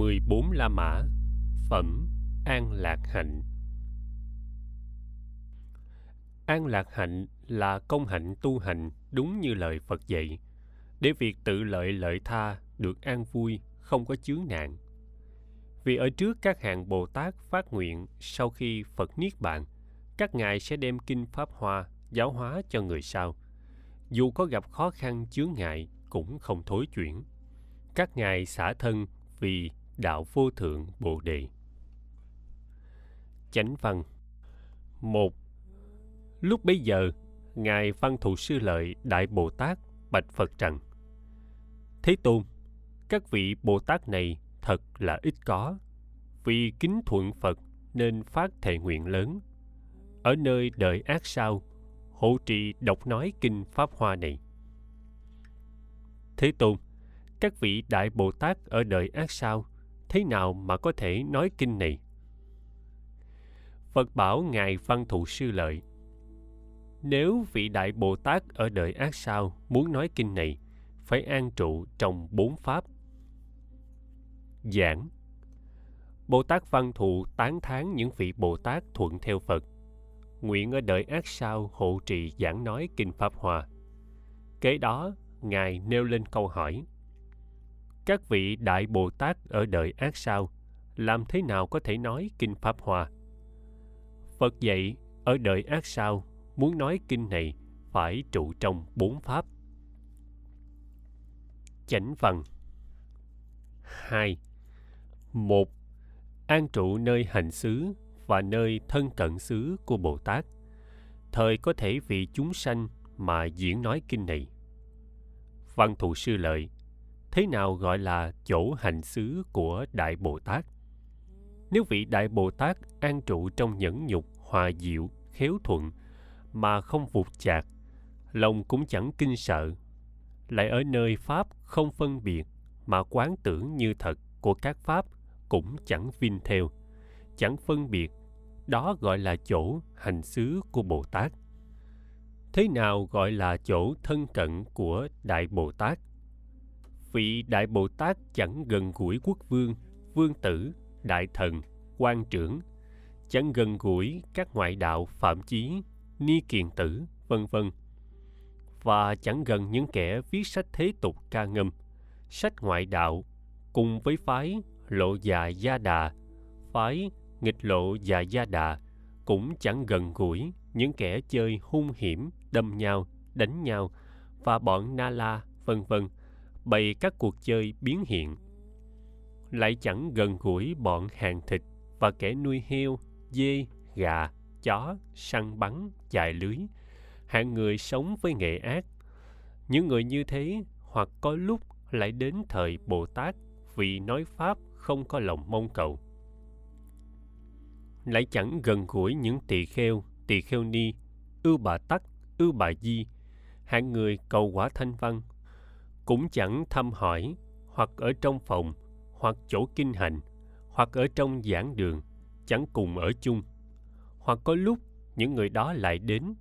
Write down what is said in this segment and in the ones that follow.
14 La Mã, Phẩm An Lạc Hạnh. An Lạc Hạnh là công hạnh tu hành đúng như lời Phật dạy. Để việc tự lợi lợi tha được an vui, không có chướng nạn vì ở trước các hàng Bồ Tát phát nguyện sau khi Phật Niết Bàn, các ngài sẽ đem kinh Pháp Hoa giáo hóa cho người sau. Dù có gặp khó khăn chướng ngại cũng không thối chuyển. Các ngài xả thân vì đạo vô thượng bồ đề. Chánh văn. Một, lúc bấy giờ, ngài văn thù sư lợi đại bồ tát bạch phật rằng, thế tôn, các vị bồ tát này thật là ít có. Vì kính thuận phật nên phát thệ nguyện lớn. Ở nơi đời ác sao, hộ trì đọc nói kinh pháp hoa này. Thế tôn, các vị đại bồ tát ở đời ác sao thế nào mà có thể nói kinh này? Phật bảo ngài văn thụ sư lợi, nếu vị đại bồ tát ở đời ác sao muốn nói kinh này, phải an trụ trong bốn pháp. Giảng. Bồ tát văn thụ tán thán những vị bồ tát thuận theo phật, nguyện ở đời ác sao hộ trì giảng nói kinh pháp hòa. Kế đó, ngài nêu lên câu hỏi các vị đại bồ tát ở đời ác sao, làm thế nào có thể nói kinh pháp hòa phật dạy, ở đời ác sao, muốn nói kinh này phải trụ trong bốn pháp. Chánh văn. Hai. Một. An trụ nơi hành xứ và nơi thân cận xứ của bồ tát. Thời có thể vì chúng sanh mà diễn nói kinh này. Văn thù sư lợi thế nào gọi là chỗ hành xứ của đại bồ tát? Nếu vị đại bồ tát an trụ trong nhẫn nhục, hòa diệu, khéo thuận mà không vụt chạc, lòng cũng chẳng kinh sợ. Lại ở nơi pháp không phân biệt mà quán tưởng như thật của các pháp cũng chẳng vinh theo, chẳng phân biệt. Đó gọi là chỗ hành xứ của bồ tát. Thế nào gọi là chỗ thân cận của đại bồ tát? Vị đại bồ tát chẳng gần gũi quốc vương vương tử, đại thần, quan trưởng, chẳng gần gũi các ngoại đạo phạm chí, ni kiền tử, vân vân, và chẳng gần những kẻ viết sách thế tục ca ngâm, sách ngoại đạo cùng với phái lộ già gia đà, phái nghịch lộ già gia đà cũng chẳng gần gũi những kẻ chơi hung hiểm, đâm nhau, đánh nhau và bọn na la, vân vân bày các cuộc chơi biến hiện. Lại chẳng gần gũi bọn hàng thịt và kẻ nuôi heo, dê, gà, chó, săn bắn, chài lưới. Hạng người sống với nghệ ác. Những người như thế hoặc có lúc lại đến thời bồ tát vì nói pháp không có lòng mong cầu. Lại chẳng gần gũi những tỳ kheo tỳ kheo ni ưu bà tắc ưu bà di. Hạng người cầu quả thanh văn cũng chẳng thăm hỏi, hoặc ở trong phòng, hoặc chỗ kinh hành, hoặc ở trong giảng đường, chẳng cùng ở chung. Hoặc có lúc những người đó lại đến,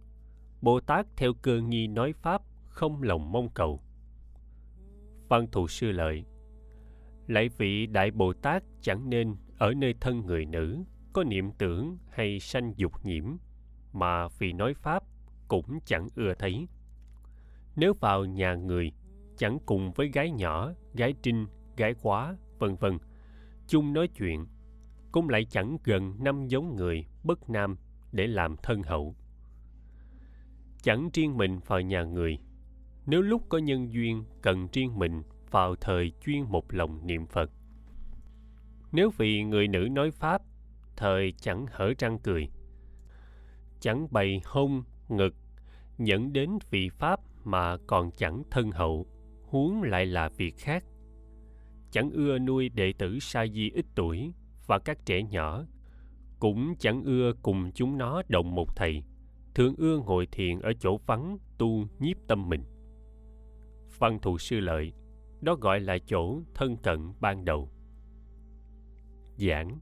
bồ tát theo cơ nghi nói pháp không lòng mong cầu. Văn thù sư lợi, lại vị đại bồ tát chẳng nên ở nơi thân người nữ, có niệm tưởng hay sanh dục nhiễm, mà vì nói pháp cũng chẳng ưa thấy. Nếu vào nhà người chẳng cùng với gái nhỏ, gái trinh, gái quá, vân vân, chung nói chuyện, cũng lại chẳng gần năm giống người bất nam để làm thân hậu. Chẳng riêng mình vào nhà người, nếu lúc có nhân duyên cần riêng mình vào thời chuyên một lòng niệm Phật. Nếu vì người nữ nói Pháp, thời chẳng hở răng cười, chẳng bày hông, ngực, nhẫn đến vị Pháp mà còn chẳng thân hậu huống lại là việc khác. Chẳng ưa nuôi đệ tử sa di ít tuổi và các trẻ nhỏ, cũng chẳng ưa cùng chúng nó đồng một thầy, thường ưa ngồi thiền ở chỗ vắng, tu nhiếp tâm mình. Văn thù sư lợi, đó gọi là chỗ thân cận ban đầu. Giảng.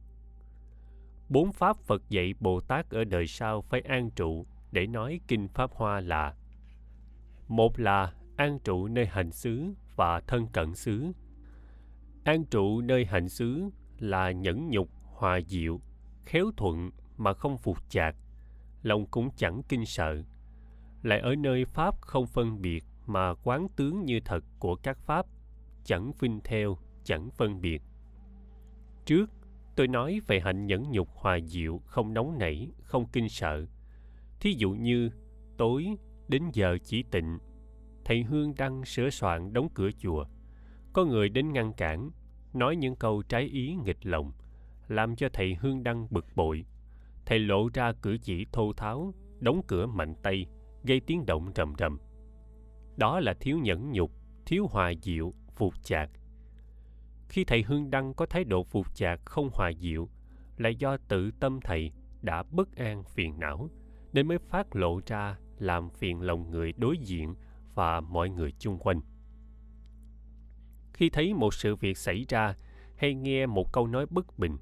Bốn pháp phật dạy bồ tát ở đời sau phải an trụ để nói kinh pháp hoa là, một là an trụ nơi hành xứ và thân cận xứ. An trụ nơi hạnh xứ là nhẫn nhục, hòa diệu, khéo thuận mà không phục chạc, lòng cũng chẳng kinh sợ. Lại ở nơi pháp không phân biệt mà quán tướng như thật của các pháp, chẳng vinh theo, chẳng phân biệt. Trước, tôi nói về hạnh nhẫn nhục, hòa diệu, không nóng nảy, không kinh sợ. Thí dụ như, tối đến giờ chỉ tịnh thầy hương đăng sửa soạn đóng cửa chùa. Có người đến ngăn cản, nói những câu trái ý nghịch lòng, làm cho thầy hương đăng bực bội. Thầy lộ ra cử chỉ thô tháo, đóng cửa mạnh tay, gây tiếng động rầm rầm. Đó là thiếu nhẫn nhục, thiếu hòa diệu, phục chạc. Khi thầy hương đăng có thái độ phục chạc không hòa diệu, là do tự tâm thầy đã bất an phiền não, nên mới phát lộ ra làm phiền lòng người đối diện và mọi người chung quanh. Khi thấy một sự việc xảy ra, hay nghe một câu nói bất bình,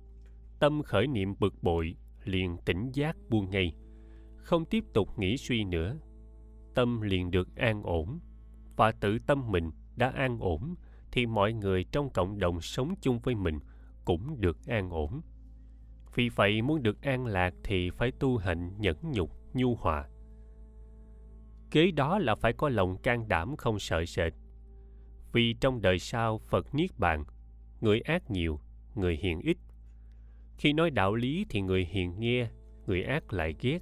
tâm khởi niệm bực bội, liền tỉnh giác buông ngay, không tiếp tục nghĩ suy nữa. Tâm liền được an ổn, và tự tâm mình đã an ổn, thì mọi người trong cộng đồng sống chung với mình cũng được an ổn. Vì vậy muốn được an lạc thì phải tu hành nhẫn nhục, nhu hòa kế đó là phải có lòng can đảm không sợ sệt. Vì trong đời sau, phật niết bàn, người ác nhiều, người hiền ít. Khi nói đạo lý thì người hiền nghe, người ác lại ghét,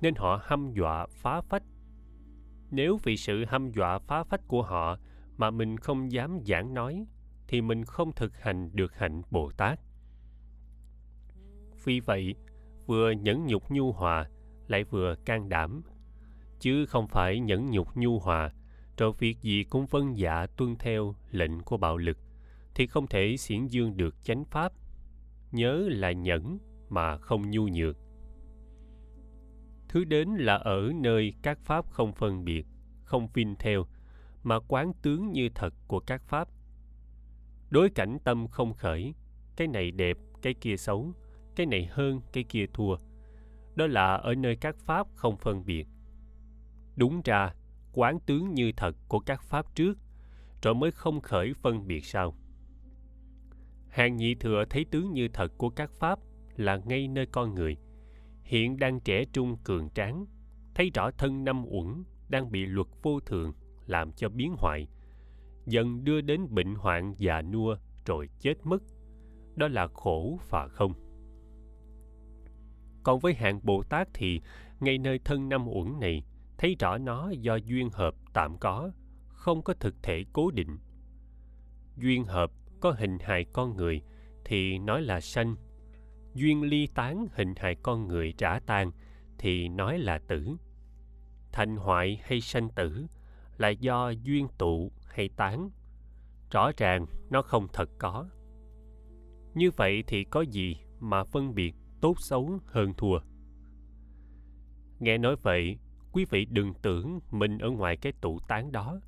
nên họ hăm dọa phá phách. Nếu vì sự hăm dọa phá phách của họ mà mình không dám giảng nói, thì mình không thực hành được hạnh bồ tát vì vậy, vừa nhẫn nhục nhu hòa, lại vừa can đảm chứ không phải nhẫn nhục nhu hòa. Rồi việc gì cũng vân dạ tuân theo lệnh của bạo lực, thì không thể xiển dương được chánh pháp. Nhớ là nhẫn mà không nhu nhược. Thứ đến là ở nơi các pháp không phân biệt, không vinh theo, mà quán tướng như thật của các pháp. Đối cảnh tâm không khởi, cái này đẹp, cái kia xấu, cái này hơn, cái kia thua. Đó là ở nơi các pháp không phân biệt đúng ra, quán tướng như thật của các pháp trước, rồi mới không khởi phân biệt sau hàng nhị thừa thấy tướng như thật của các pháp là ngay nơi con người, hiện đang trẻ trung cường tráng, thấy rõ thân năm uẩn đang bị luật vô thường làm cho biến hoại, dần đưa đến bệnh hoạn già nua rồi chết mất, đó là khổ và không. Còn với hạng bồ tát thì ngay nơi thân năm uẩn này thấy rõ nó do duyên hợp tạm có, không có thực thể cố định. Duyên hợp có hình hài con người thì nói là sanh. Duyên ly tán hình hài con người trả tan thì nói là tử. Thành hoại hay sanh tử là do duyên tụ hay tán. Rõ ràng nó không thật có. Như vậy thì có gì mà phân biệt tốt xấu hơn thua? Nghe nói vậy quý vị đừng tưởng mình ở ngoài cái tụ tán đó.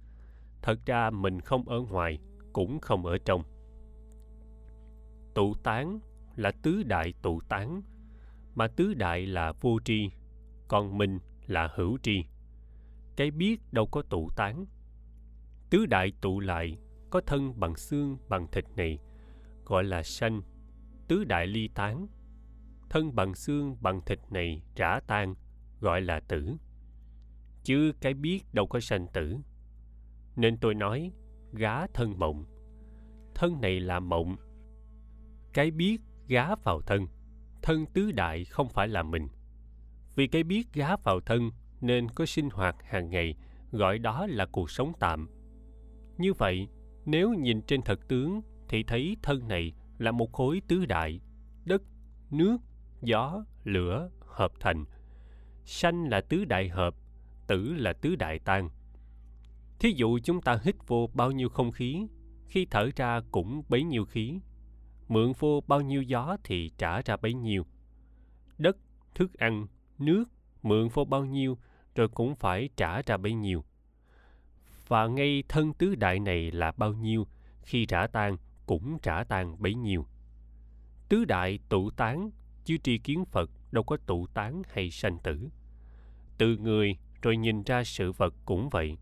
Thật ra mình không ở ngoài, cũng không ở trong. Tụ tán là tứ đại tụ tán, mà tứ đại là vô tri, còn mình là hữu tri. Cái biết đâu có tụ tán. Tứ đại tụ lại có thân bằng xương, bằng thịt này, gọi là sanh, tứ đại ly tán. Thân bằng xương, bằng thịt này rã tan gọi là tử chứ cái biết đâu có sanh tử. Nên tôi nói, gá thân mộng. Thân này là mộng. Cái biết gá vào thân thân tứ đại không phải là mình. Vì cái biết gá vào thân nên có sinh hoạt hàng ngày, gọi đó là cuộc sống tạm. Như vậy, nếu nhìn trên thật tướng thì thấy thân này là một khối tứ đại, đất, nước, gió, lửa, hợp thành. Sanh là tứ đại hợp tử là tứ đại tan thí dụ chúng ta hít vô bao nhiêu không khí, khi thở ra cũng bấy nhiêu khí. Mượn vô bao nhiêu gió thì trả ra bấy nhiêu. Đất, thức ăn, nước, mượn vô bao nhiêu, rồi cũng phải trả ra bấy nhiêu. Và ngay thân tứ đại này là bao nhiêu, khi trả tan cũng trả tan bấy nhiêu. Tứ đại tụ tán, chứ tri kiến phật đâu có tụ tán hay sanh tử. Từ người rồi nhìn ra sự vật cũng vậy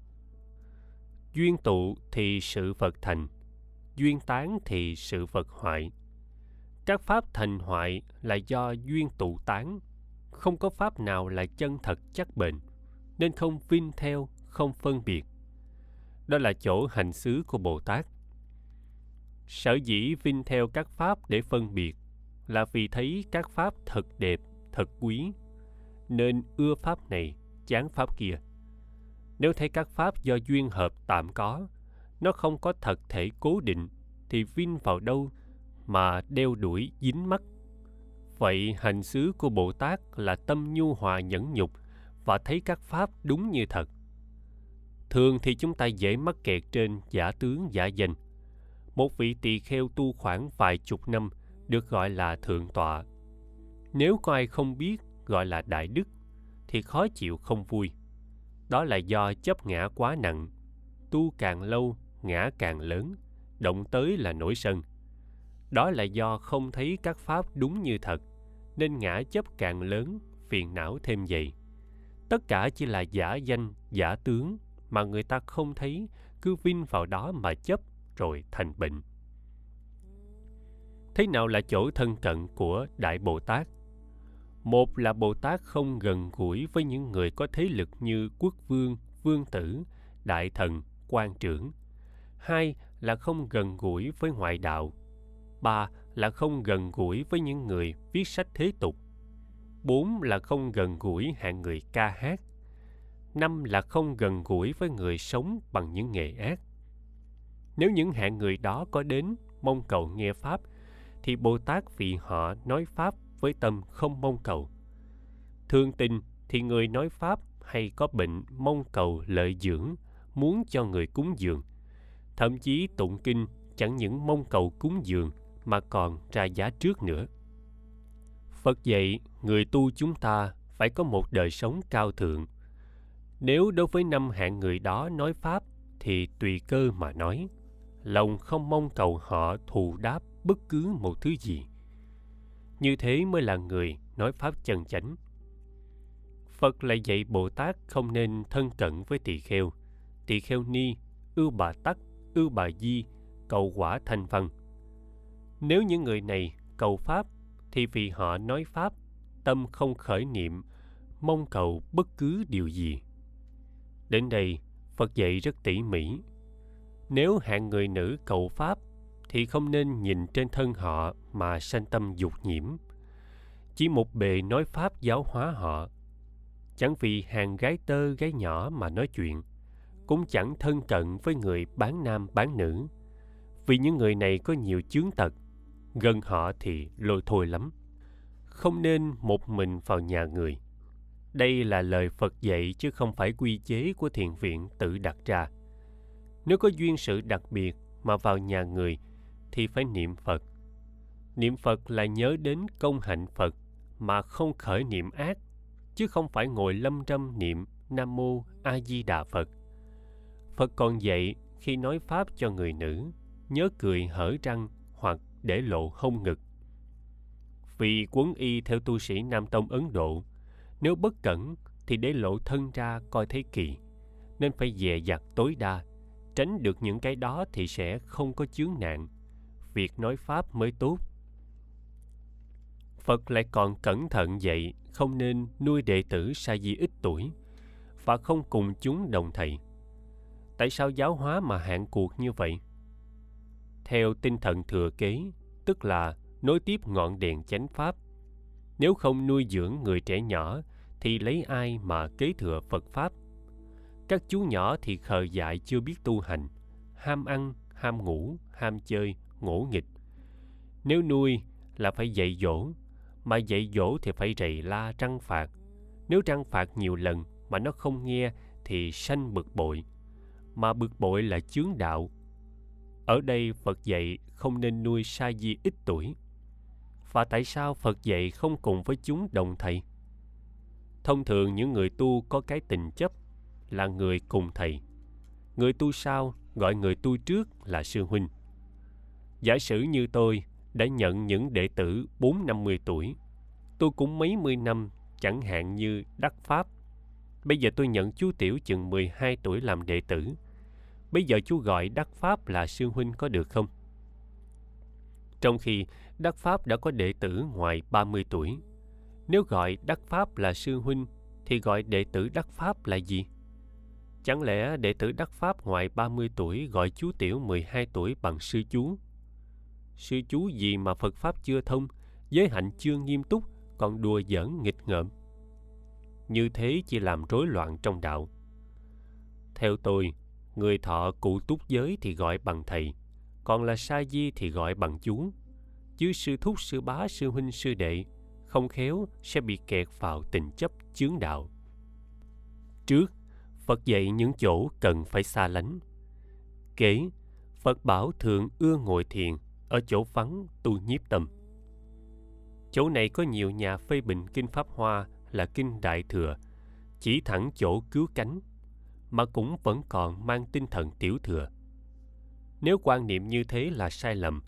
duyên tụ thì sự vật thành duyên tán thì sự vật hoại. Các pháp thành hoại là do duyên tụ tán, không có pháp nào là chân thật chắc bền, nên không vinh theo, không phân biệt. Đó là chỗ hành xứ của Bồ Tát. Sở dĩ vinh theo các pháp để phân biệt là vì thấy các pháp thật đẹp, thật quý, nên ưa pháp này, chán pháp kia. Nếu thấy các pháp do duyên hợp tạm có, nó không có thật thể cố định, thì vin vào đâu mà đeo đuổi dính mắt. Vậy hành xứ của Bồ Tát là tâm nhu hòa nhẫn nhục và thấy các pháp đúng như thật. Thường thì chúng ta dễ mắc kẹt trên giả tướng giả danh. Một vị tỳ kheo tu khoảng vài chục năm được gọi là thượng tọa. Nếu có ai không biết gọi là đại đức thì khó chịu không vui. Đó là do chấp ngã quá nặng. Tu càng lâu, ngã càng lớn, động tới là nổi sân. Đó là do không thấy các pháp đúng như thật, nên ngã chấp càng lớn, phiền não thêm dày. Tất cả chỉ là giả danh, giả tướng mà người ta không thấy, cứ vin vào đó mà chấp rồi thành bệnh. Thế nào là chỗ thân cận của Đại Bồ Tát? Một là Bồ Tát không gần gũi với những người có thế lực như quốc vương, vương tử, đại thần, quan trưởng. Hai là không gần gũi với ngoại đạo. Ba là không gần gũi với những người viết sách thế tục. Bốn là không gần gũi hạng người ca hát. Năm là không gần gũi với người sống bằng những nghề ác. Nếu những hạng người đó có đến mong cầu nghe Pháp, thì Bồ Tát vì họ nói Pháp với tâm không mong cầu. Thương tình thì người nói Pháp hay có bệnh mong cầu lợi dưỡng, muốn cho người cúng dường. Thậm chí tụng kinh chẳng những mong cầu cúng dường mà còn ra giá trước nữa. Phật dạy người tu chúng ta phải có một đời sống cao thượng. Nếu đối với năm hạng người đó nói Pháp thì tùy cơ mà nói. Lòng không mong cầu họ thù đáp bất cứ một thứ gì như thế mới là người nói pháp chân chánh. Phật lại dạy bồ tát không nên thân cận với tỳ kheo. Tỳ kheo ni ưu bà tắc ưu bà di, cầu quả thành văn nếu những người này cầu pháp, thì vì họ nói pháp, tâm không khởi niệm, mong cầu bất cứ điều gì. Đến đây, phật dạy rất tỉ mỉ. Nếu hạng người nữ cầu pháp, thì không nên nhìn trên thân họ mà sanh tâm dục nhiễm. Chỉ một bề nói pháp giáo hóa họ. Chẳng vì hàng gái tơ gái nhỏ mà nói chuyện, cũng chẳng thân cận với người bán nam bán nữ. Vì những người này có nhiều chướng tật, gần họ thì lôi thôi lắm. Không nên một mình vào nhà người. Đây là lời phật dạy chứ không phải quy chế của thiền viện tự đặt ra. Nếu có duyên sự đặc biệt mà vào nhà người thì phải niệm Phật. Niệm Phật là nhớ đến công hạnh Phật mà không khởi niệm ác, chứ không phải ngồi lâm râm niệm Nam Mô A Di Đà Phật. Phật còn dạy khi nói Pháp cho người nữ, nhớ cười hở răng hoặc để lộ hông ngực. Vì quấn y theo tu sĩ Nam Tông Ấn Độ, nếu bất cẩn thì để lộ thân ra coi thấy kỳ, nên phải dè dặt tối đa, tránh được những cái đó thì sẽ không có chướng nạn việc nói pháp mới tốt phật lại còn cẩn thận dạy không nên nuôi đệ tử sa di ít tuổi và không cùng chúng đồng thầy. Tại sao giáo hóa mà hạn cuộc như vậy? Theo tinh thần thừa kế tức là nối tiếp ngọn đèn chánh pháp. Nếu không nuôi dưỡng người trẻ nhỏ thì lấy ai mà kế thừa phật pháp? Các chú nhỏ thì khờ dại chưa biết tu hành ham ăn ham ngủ ham chơi ngỗ nghịch. Nếu nuôi là phải dạy dỗ, mà dạy dỗ thì phải rầy la trăng phạt. Nếu trăng phạt nhiều lần mà nó không nghe thì sanh bực bội, mà bực bội là chướng đạo. Ở đây Phật dạy không nên nuôi sa di ít tuổi. Và tại sao Phật dạy không cùng với chúng đồng thầy? Thông thường những người tu có cái tình chấp là người cùng thầy. Người tu sau gọi người tu trước là sư huynh. Giả sử như tôi đã nhận những đệ tử bốn năm mươi tuổi, tôi cũng mấy mươi năm, chẳng hạn như Đắc Pháp. Bây giờ tôi nhận chú Tiểu chừng 12 tuổi làm đệ tử. Bây giờ chú gọi Đắc Pháp là sư huynh có được không? Trong khi Đắc Pháp đã có đệ tử ngoài 30 tuổi. Nếu gọi Đắc Pháp là sư huynh, thì gọi đệ tử Đắc Pháp là gì? Chẳng lẽ đệ tử Đắc Pháp ngoài 30 tuổi gọi chú tiểu 12 tuổi bằng sư chú? Sư chú gì mà Phật Pháp chưa thông, giới hạnh chưa nghiêm túc, còn đùa giỡn nghịch ngợm? Như thế chỉ làm rối loạn trong đạo. Theo tôi, người thọ cụ túc giới thì gọi bằng thầy, còn là sa di thì gọi bằng chú. Chứ sư thúc, sư bá, sư huynh, sư đệ, không khéo sẽ bị kẹt vào tình chấp chướng đạo. Trước, Phật dạy những chỗ cần phải xa lánh. Kế, Phật bảo thường ưa ngồi thiền ở chỗ vắng tu nhiếp tâm. Chỗ này có nhiều nhà phê bình kinh Pháp Hoa là kinh Đại Thừa, chỉ thẳng chỗ cứu cánh, mà cũng vẫn còn mang tinh thần tiểu thừa. Nếu quan niệm như thế là sai lầm,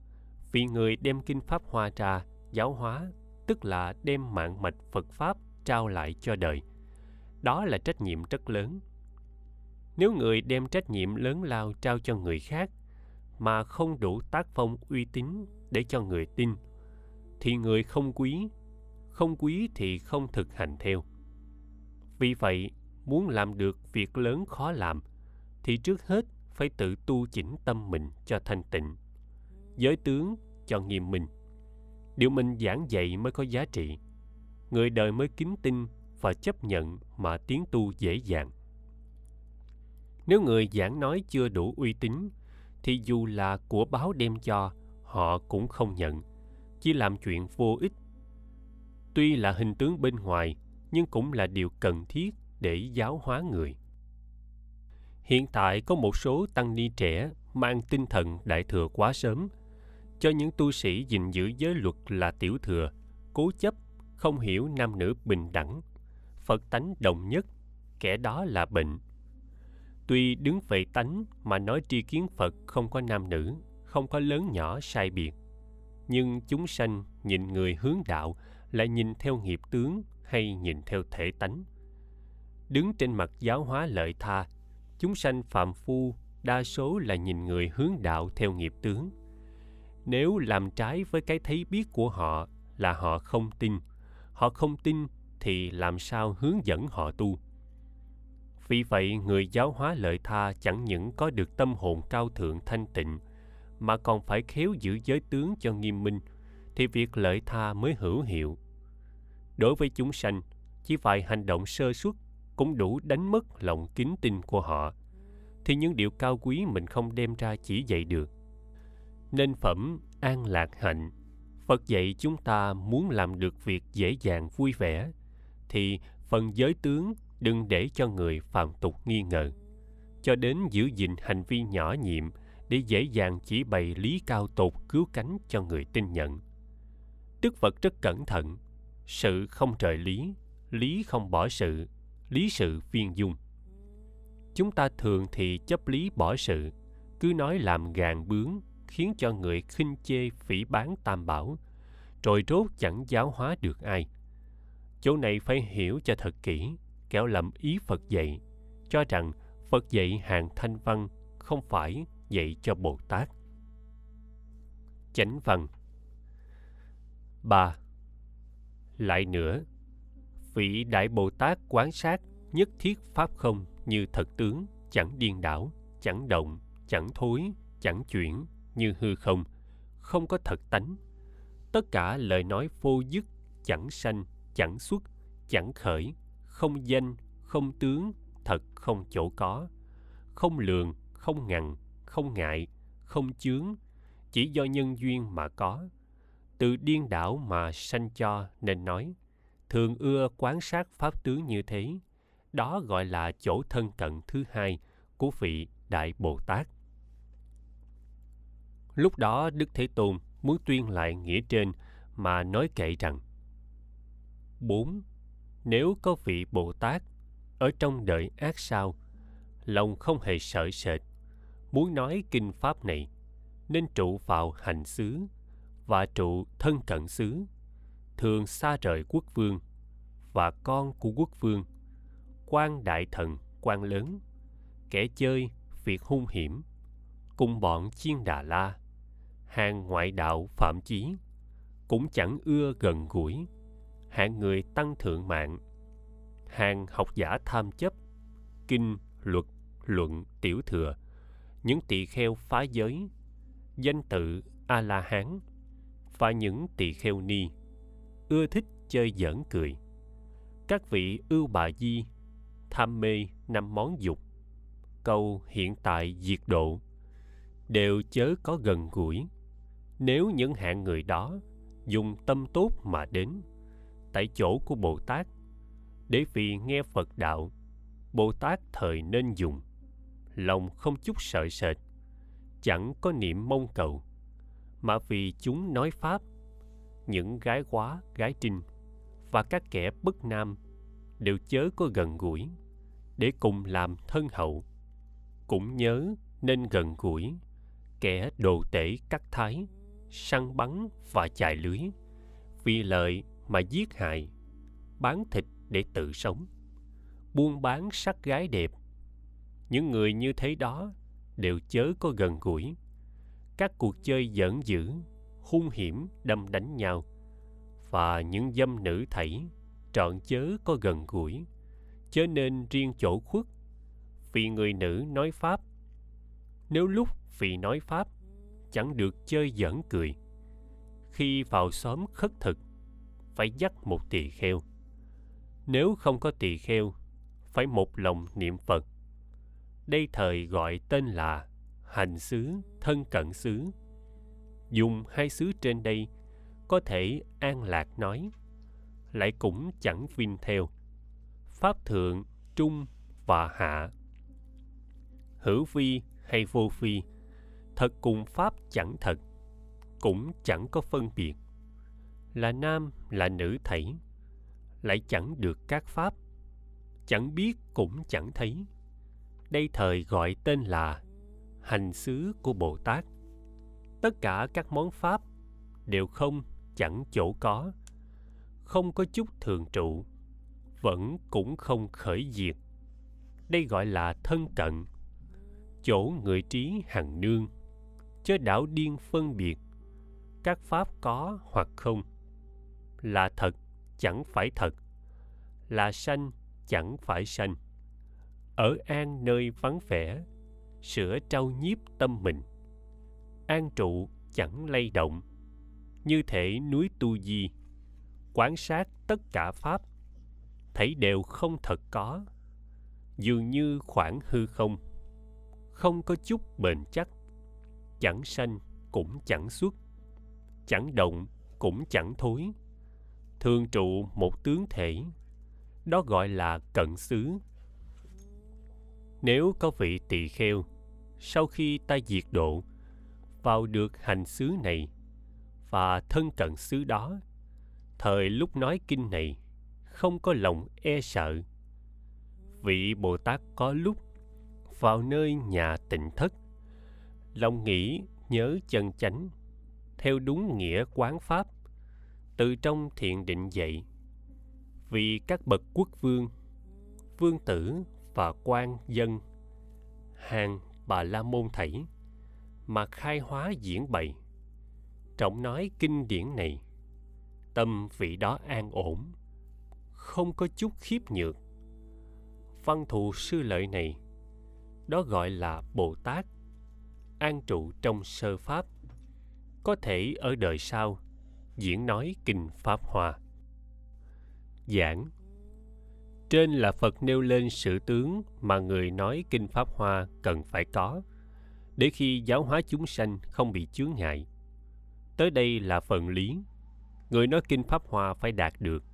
vì người đem kinh Pháp Hoa ra giáo hóa, tức là đem mạng mạch Phật Pháp trao lại cho đời. Đó là trách nhiệm rất lớn. Nếu người đem trách nhiệm lớn lao trao cho người khác mà không đủ tác phong uy tín để cho người tin, thì người không quý, không quý thì không thực hành theo. Vì vậy, muốn làm được việc lớn khó làm, thì trước hết phải tự tu chỉnh tâm mình cho thanh tịnh. Giới tướng cho nghiêm minh. Điều mình giảng dạy mới có giá trị. Người đời mới kính tin và chấp nhận mà tiến tu dễ dàng. Nếu người giảng nói chưa đủ uy tín, thì dù là của báo đem cho, họ cũng không nhận, chỉ làm chuyện vô ích. Tuy là hình tướng bên ngoài, nhưng cũng là điều cần thiết để giáo hóa người. Hiện tại có một số tăng ni trẻ mang tinh thần đại thừa quá sớm, cho những tu sĩ gìn giữ giới luật là tiểu thừa, cố chấp, không hiểu nam nữ bình đẳng, Phật tánh đồng nhất, kẻ đó là bệnh. Tuy đứng về tánh mà nói tri kiến Phật không có nam nữ, không có lớn nhỏ sai biệt, nhưng chúng sanh nhìn người hướng đạo lại nhìn theo nghiệp tướng hay nhìn theo thể tánh. Đứng trên mặt giáo hóa lợi tha, chúng sanh phạm phu đa số là nhìn người hướng đạo theo nghiệp tướng. Nếu làm trái với cái thấy biết của họ là họ không tin, họ không tin thì làm sao hướng dẫn họ tu? Vì vậy, người giáo hóa lợi tha chẳng những có được tâm hồn cao thượng thanh tịnh, mà còn phải khéo giữ giới tướng cho nghiêm minh, thì việc lợi tha mới hữu hiệu. Đối với chúng sanh, chỉ vài hành động sơ suất cũng đủ đánh mất lòng kính tin của họ, thì những điều cao quý mình không đem ra chỉ dạy được. Nên phẩm an lạc hạnh, Phật dạy chúng ta muốn làm được việc dễ dàng vui vẻ, thì phần giới tướng đừng để cho người phàm tục nghi ngờ. Cho đến giữ gìn hành vi nhỏ nhiệm để dễ dàng chỉ bày lý cao tột cứu cánh cho người tin nhận. Đức phật rất cẩn thận, sự không trời lý lý không bỏ sự, lý sự viên dung. Chúng ta thường thì chấp lý bỏ sự, cứ nói làm gàn bướng, khiến cho người khinh chê phỉ bán tam bảo rồi rốt chẳng giáo hóa được ai. Chỗ này phải hiểu cho thật kỹ kéo lầm ý Phật dạy, cho rằng Phật dạy hàng thanh văn không phải dạy cho Bồ Tát. Chánh văn ba Lại nữa, vị Đại Bồ Tát quán sát nhất thiết Pháp không như thật tướng, chẳng điên đảo, chẳng động, chẳng thối, chẳng chuyển, như hư không, không có thật tánh. Tất cả lời nói vô dứt, chẳng sanh, chẳng xuất, chẳng khởi, không danh không tướng thật không chỗ có. Không lường không ngần, không ngại không chướng chỉ do nhân duyên mà có. Từ điên đảo mà sanh cho nên nói thường ưa quán sát pháp tướng như thế. Đó gọi là chỗ thân cận thứ hai của vị đại bồ tát. Lúc đó đức thế tôn muốn tuyên lại nghĩa trên mà nói kệ rằng bốn nếu có vị bồ tát ở trong đời ác sao, lòng không hề sợ sệt, muốn nói kinh pháp này, nên trụ vào hành xứ và trụ thân cận xứ, thường xa rời quốc vương và con của quốc vương, quan đại thần, quan lớn, kẻ chơi việc hung hiểm, cùng bọn chiên đà la, hàng ngoại đạo phạm chí, cũng chẳng ưa gần gũi hạng người tăng thượng mạng. Hàng học giả tham chấp. Kinh, luật, luận, tiểu thừa. Những tỳ kheo phá giới. Danh tự a la hán và những tỳ kheo ni. Ưa thích chơi giỡn cười. Các vị ưu bà di tham mê năm món dục. Câu hiện tại diệt độ. Đều chớ có gần gũi. Nếu những hạng người đó dùng tâm tốt mà đến tại chỗ của bồ tát, để vì nghe phật đạo, bồ tát thời nên dùng, lòng không chút sợ sệt, chẳng có niệm mong cầu, mà vì chúng nói pháp, những gái quá, gái trinh và các kẻ bất nam đều chớ có gần gũi để cùng làm thân hậu, cũng nhớ nên gần gũi kẻ đồ tể cắt thái, săn bắn và chài lưới, vì lợi mà giết hại, bán thịt để tự sống, buôn bán sắc gái đẹp. Những người như thế đó đều chớ có gần gũi. Các cuộc chơi giỡn dữ, hung hiểm, đâm đánh nhau, và những dâm nữ thảy trọn chớ có gần gũi. Chớ nên riêng chỗ khuất, vì người nữ nói pháp. Nếu lúc vì nói pháp, chẳng được chơi giỡn cười. Khi vào xóm khất thực phải dắt một tỳ kheo. Nếu không có tỳ kheo, phải một lòng niệm phật. Đây thời gọi tên là hành xứ, thân cận xứ. Dùng hai xứ trên đây, có thể an lạc nói, lại cũng chẳng vinh theo. Pháp thượng, trung và hạ, hữu phi hay vô phi, thật cùng pháp chẳng thật, cũng chẳng có phân biệt là nam, là nữ thảy lại chẳng được các pháp. Chẳng biết cũng chẳng thấy. Đây thời gọi tên là hành xứ của bồ tát. Tất cả các món pháp đều không, chẳng chỗ có. Không có chút thường trụ, vẫn cũng không khởi diệt. Đây gọi là thân cận, chỗ người trí hằng nương. Chớ đảo điên phân biệt, các pháp có hoặc không là thật, chẳng phải thật. Là sanh, chẳng phải sanh. Ở an nơi vắng vẻ, sửa trau nhiếp tâm mình. An trụ chẳng lay động, như thể núi tu di, quán sát tất cả pháp, thấy đều không thật có, dường như khoảng hư không không có chút bền chắc. Chẳng sanh cũng chẳng xuất, chẳng động cũng chẳng thối thường trụ một tướng thể. Đó gọi là cận xứ. Nếu có vị tỳ kheo, sau khi ta diệt độ, vào được hành xứ này và thân cận xứ đó, thời lúc nói kinh này không có lòng e sợ. Vị bồ tát có lúc vào nơi nhà tịnh thất, lòng nghĩ nhớ chân chánh, theo đúng nghĩa quán pháp từ trong thiện định dậy. Vì các bậc quốc vương vương tử và quan dân, hàng bà la môn thảy mà khai hóa diễn bày, trọng nói kinh điển này, tâm vị đó an ổn, không có chút khiếp nhược. Văn thù sư lợi này, đó gọi là bồ tát, an trụ trong sơ pháp, có thể ở đời sau diễn nói kinh pháp hoa. Giảng. Trên là phật nêu lên sự tướng mà người nói kinh pháp hoa cần phải có, để khi giáo hóa chúng sanh không bị chướng ngại. Tới đây là phần lý. Người nói kinh pháp hoa phải đạt được,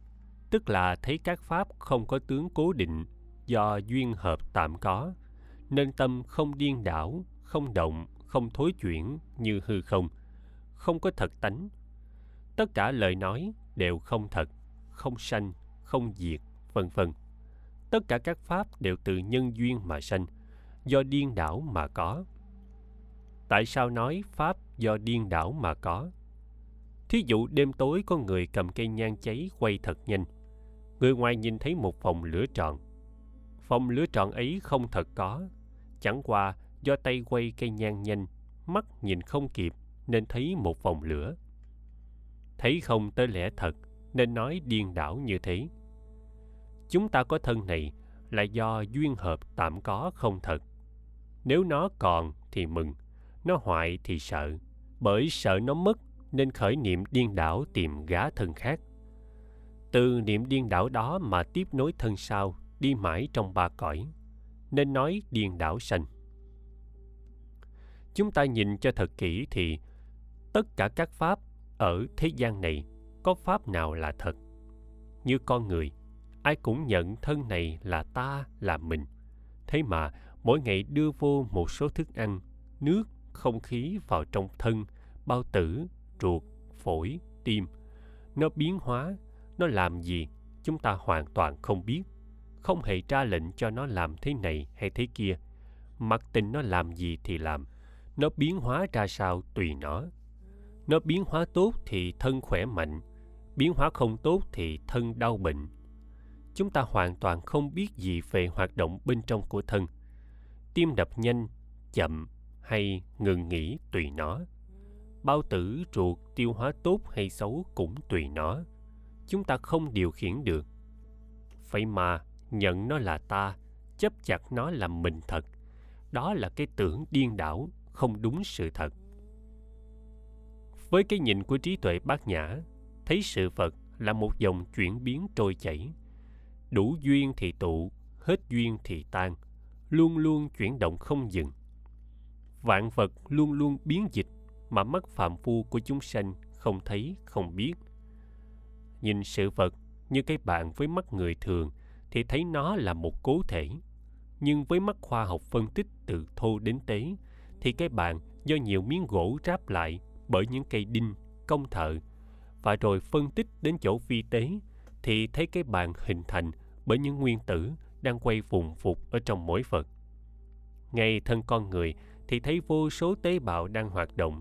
tức là thấy các pháp không có tướng cố định, do duyên hợp tạm có, nên tâm không điên đảo, không động, không thối chuyển như hư không không có thật tánh tất cả lời nói đều không thật, không sanh, không diệt, vân vân. Tất cả các pháp đều từ nhân duyên mà sanh, do điên đảo mà có. Tại sao nói pháp do điên đảo mà có? Thí dụ đêm tối có người cầm cây nhang cháy quay thật nhanh, người ngoài nhìn thấy một phòng lửa tròn. Phòng lửa tròn ấy không thật có, chẳng qua do tay quay cây nhang nhanh, mắt nhìn không kịp nên thấy một vòng lửa thấy không tới lẽ thật, nên nói điên đảo như thế. Chúng ta có thân này là do duyên hợp tạm có không thật. Nếu nó còn thì mừng, nó hoại thì sợ. Bởi sợ nó mất, nên khởi niệm điên đảo tìm gá thân khác. Từ niệm điên đảo đó mà tiếp nối thân sau, đi mãi trong ba cõi, nên nói điên đảo sanh. Chúng ta nhìn cho thật kỹ thì tất cả các pháp ở thế gian này có pháp nào là thật? Như con người, ai cũng nhận thân này là ta, là mình. Thế mà mỗi ngày đưa vô một số thức ăn, nước, không khí vào trong thân, bao tử, ruột, phổi, tim. Nó biến hóa, nó làm gì chúng ta hoàn toàn không biết. Không hề ra lệnh cho nó làm thế này hay thế kia. Mặc tình nó làm gì thì làm. Nó biến hóa ra sao tùy nó nó biến hóa tốt thì thân khỏe mạnh, biến hóa không tốt thì thân đau bệnh. Chúng ta hoàn toàn không biết gì về hoạt động bên trong của thân. Tim đập nhanh, chậm hay ngừng nghỉ tùy nó. Bao tử, ruột, tiêu hóa tốt hay xấu cũng tùy nó. Chúng ta không điều khiển được. Vậy mà nhận nó là ta, chấp chặt nó là mình thật. Đó là cái tưởng điên đảo, không đúng sự thật với cái nhìn của trí tuệ bát nhã, thấy sự vật là một dòng chuyển biến trôi chảy. Đủ duyên thì tụ, hết duyên thì tan, luôn luôn chuyển động không dừng. Vạn vật luôn luôn biến dịch mà mắt phạm phu của chúng sanh không thấy, không biết. Nhìn sự vật như cái bạn với mắt người thường thì thấy nó là một cố thể. Nhưng với mắt khoa học phân tích từ thô đến tế thì cái bạn do nhiều miếng gỗ ráp lại bởi những cây đinh công thợ và rồi phân tích đến chỗ vi tế thì thấy cái bàn hình thành bởi những nguyên tử đang quay vùng phục ở trong mỗi vật. Ngay thân con người thì thấy vô số tế bào đang hoạt động.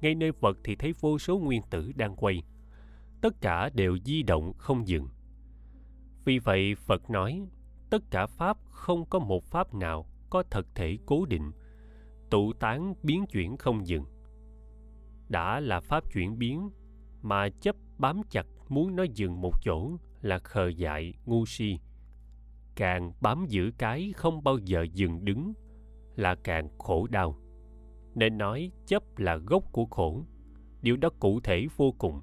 Ngay nơi vật thì thấy vô số nguyên tử đang quay. Tất cả đều di động không dừng. Vì vậy Phật nói, tất cả Pháp không có một Pháp nào có thật thể cố định, tụ tán biến chuyển không dừng. Đã là Pháp chuyển biến, mà chấp bám chặt muốn nó dừng một chỗ là khờ dại, ngu si. Càng bám giữ cái không bao giờ dừng đứng là càng khổ đau. Nên nói chấp là gốc của khổ. Điều đó cụ thể vô cùng.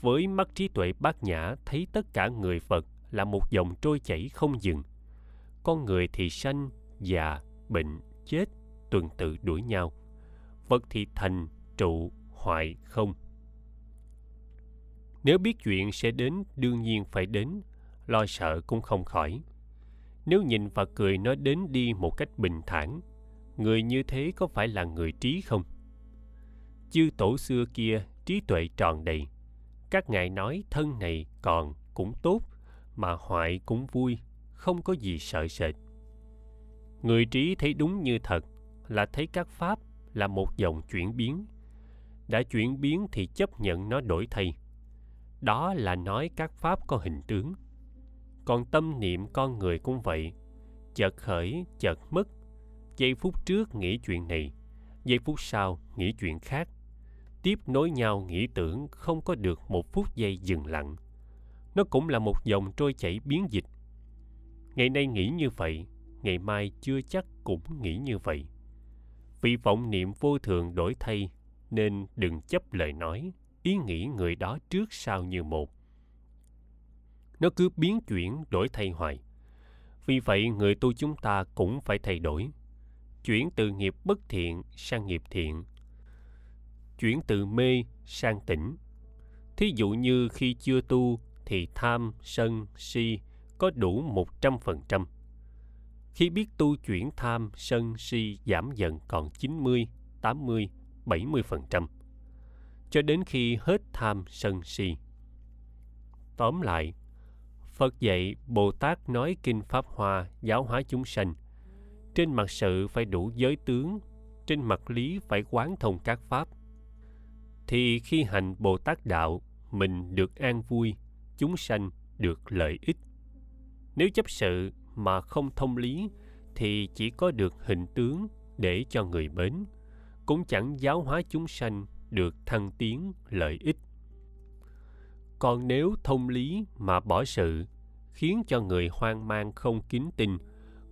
Với mắt trí tuệ bát nhã thấy tất cả người Phật là một dòng trôi chảy không dừng. Con người thì sanh, già, bệnh, chết, tuần tự đuổi nhau. Vật thì thành, trụ, hoại, không. Nếu biết chuyện sẽ đến, đương nhiên phải đến, lo sợ cũng không khỏi. Nếu nhìn và cười nó đến đi một cách bình thản, người như thế có phải là người trí không? Chư tổ xưa kia trí tuệ tròn đầy, các ngài nói thân này còn cũng tốt, mà hoại cũng vui, không có gì sợ sệt. Người trí thấy đúng như thật là thấy các pháp là một dòng chuyển biến. Đã chuyển biến thì chấp nhận nó đổi thay. Đó là nói các pháp có hình tướng. Còn tâm niệm con người cũng vậy, chợt khởi, chợt mất. Giây phút trước nghĩ chuyện này, giây phút sau nghĩ chuyện khác. Tiếp nối nhau nghĩ tưởng không có được một phút giây dừng lặng. Nó cũng là một dòng trôi chảy biến dịch. Ngày nay nghĩ như vậy, ngày mai chưa chắc cũng nghĩ như vậy. Vì vọng niệm vô thường đổi thay nên đừng chấp lời nói, ý nghĩ người đó trước sau như một. Nó cứ biến chuyển, đổi thay hoài. Vì vậy, người tu chúng ta cũng phải thay đổi. Chuyển từ nghiệp bất thiện sang nghiệp thiện. Chuyển từ mê sang tỉnh. Thí dụ như khi chưa tu thì tham, sân, si có đủ một trăm phần trăm. Khi biết tu chuyển tham, sân, si giảm dần còn chín mươi tám mươi bảy mươi phần trăm cho đến khi hết tham sân si. Tóm lại, Phật dạy Bồ Tát nói kinh Pháp Hoa giáo hóa chúng sanh. Trên mặt sự phải đủ giới tướng, trên mặt lý phải quán thông các Pháp. Thì khi hành Bồ Tát Đạo, mình được an vui, chúng sanh được lợi ích. Nếu chấp sự mà không thông lý, thì chỉ có được hình tướng để cho người mến, cũng chẳng giáo hóa chúng sanh được thăng tiến lợi ích. Còn nếu thông lý mà bỏ sự, khiến cho người hoang mang không kính tin,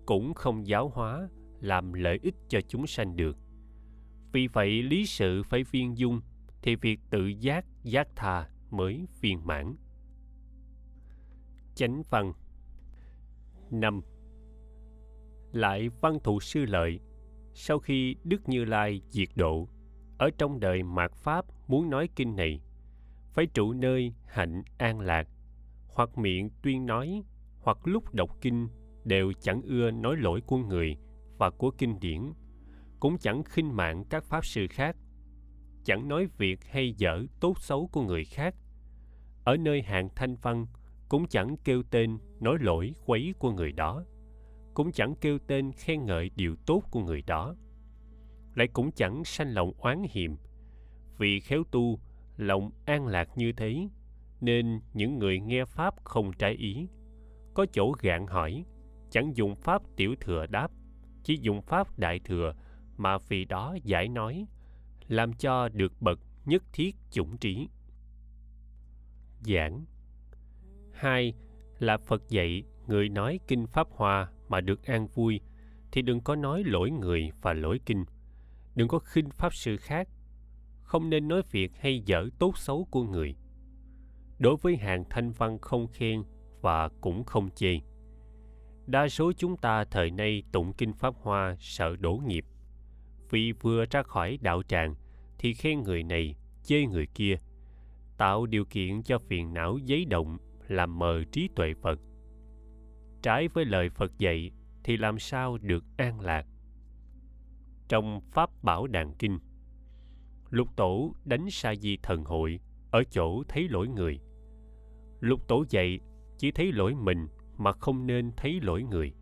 cũng không giáo hóa làm lợi ích cho chúng sanh được. Vì vậy lý sự phải viên dung thì việc tự giác giác tha mới viên mãn. Chánh văn. Năm. Lại văn thụ sư lợi sau khi đức như lai diệt độ, ở trong đời mạt pháp muốn nói kinh này, phải trụ nơi hạnh an lạc, hoặc miệng tuyên nói, hoặc lúc đọc kinh đều chẳng ưa nói lỗi của người và của kinh điển, cũng chẳng khinh mạng các pháp sư khác, chẳng nói việc hay dở tốt xấu của người khác. Ở nơi hạng thanh văn cũng chẳng kêu tên nói lỗi quấy của người đó cũng chẳng kêu tên khen ngợi điều tốt của người đó. Lại cũng chẳng sanh lòng oán hiềm. Vì khéo tu, lòng an lạc như thế, nên những người nghe pháp không trái ý. Có chỗ gạn hỏi, chẳng dùng pháp tiểu thừa đáp, chỉ dùng pháp đại thừa mà vì đó giải nói, làm cho được bậc nhất thiết chủng trí. Giảng. Hai là phật dạy người nói kinh pháp hoa mà được an vui, thì đừng có nói lỗi người và lỗi kinh. Đừng có khinh pháp sư khác. Không nên nói việc hay dở tốt xấu của người. Đối với hàng thanh văn không khen và cũng không chê. Đa số chúng ta thời nay tụng kinh pháp hoa sợ đổ nghiệp. Vì vừa ra khỏi đạo tràng thì khen người này, chê người kia, tạo điều kiện cho phiền não giấy động, làm mờ trí tuệ phật trái với lời phật dạy thì làm sao được an lạc? Trong pháp bảo đàn kinh, lục tổ đánh sa di thần hội ở chỗ thấy lỗi người. Lục tổ dạy chỉ thấy lỗi mình mà không nên thấy lỗi người.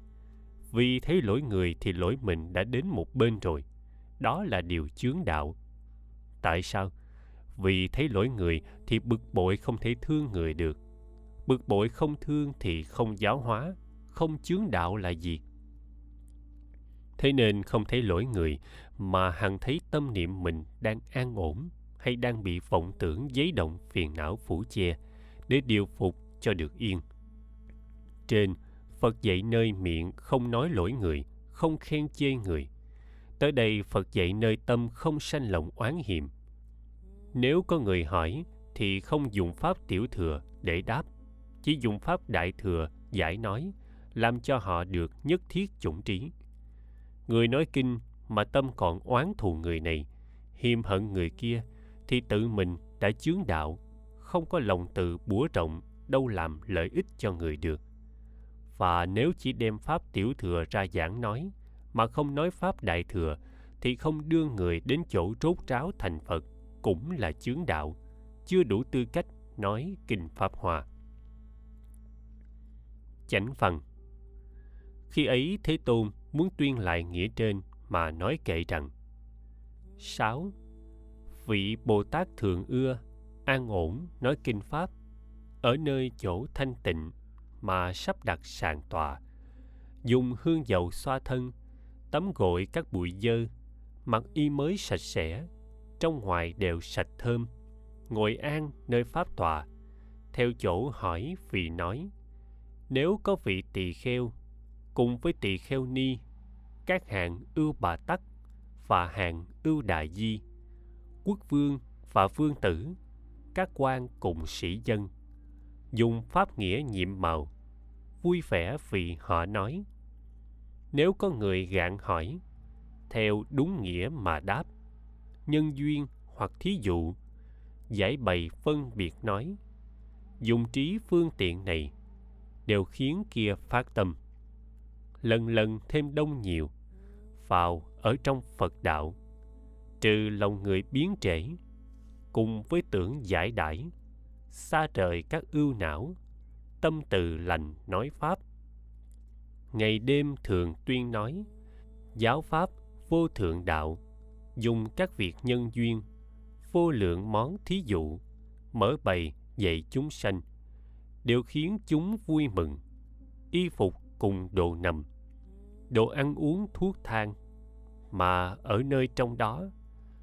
Vì thấy lỗi người thì lỗi mình đã đến một bên rồi. Đó là điều chướng đạo. Tại sao? Vì thấy lỗi người thì bực bội không thể thương người được. Bực bội không thương thì không giáo hóa không chướng đạo là gì? Thế nên không thấy lỗi người, mà hằng thấy tâm niệm mình đang an ổn hay đang bị vọng tưởng giấy động phiền não phủ che để điều phục cho được yên. Trên, phật dạy nơi miệng không nói lỗi người, không khen chê người. Tới đây phật dạy nơi tâm không sanh lòng oán hiểm nếu có người hỏi thì không dùng pháp tiểu thừa để đáp, chỉ dùng pháp đại thừa giải nói làm cho họ được nhất thiết chủng trí. Người nói kinh mà tâm còn oán thù người này, hiềm hận người kia, thì tự mình đã chướng đạo, không có lòng từ búa rộng đâu làm lợi ích cho người được. Và nếu chỉ đem pháp tiểu thừa ra giảng nói, mà không nói pháp đại thừa, thì không đưa người đến chỗ rốt ráo thành phật cũng là chướng đạo. Chưa đủ tư cách nói kinh pháp hòa chánh phần khi ấy thế tôn muốn tuyên lại nghĩa trên mà nói kệ rằng, sáu, vị bồ tát thường ưa an ổn nói kinh pháp, ở nơi chỗ thanh tịnh mà sắp đặt sàn tòa, dùng hương dầu xoa thân, tắm gội các bụi dơ, mặc y mới sạch sẽ, trong ngoài đều sạch thơm, ngồi an nơi pháp tòa. Theo chỗ hỏi vì nói, nếu có vị tỳ kheo cùng với tỳ kheo ni, các hạng ưu bà tắc và hạng ưu đại di, quốc vương và vương tử, các quan cùng sĩ dân, dùng pháp nghĩa nhiệm màu, vui vẻ vì họ nói. Nếu có người gạn hỏi, theo đúng nghĩa mà đáp, nhân duyên hoặc thí dụ, giải bày phân biệt nói, dùng trí phương tiện này, đều khiến kia phát tâm lần lần thêm đông nhiều vào ở trong phật đạo, trừ lòng người biến trễ, cùng với tưởng giải đãi, xa rời các ưu não, tâm từ lành nói pháp. Ngày đêm thường tuyên nói, giáo pháp vô thượng đạo, dùng các việc nhân duyên, vô lượng món thí dụ, mở bày dạy chúng sanh, đều khiến chúng vui mừng, y phục cùng đồ nằm. Đồ ăn uống thuốc thang. Mà ở nơi trong đó,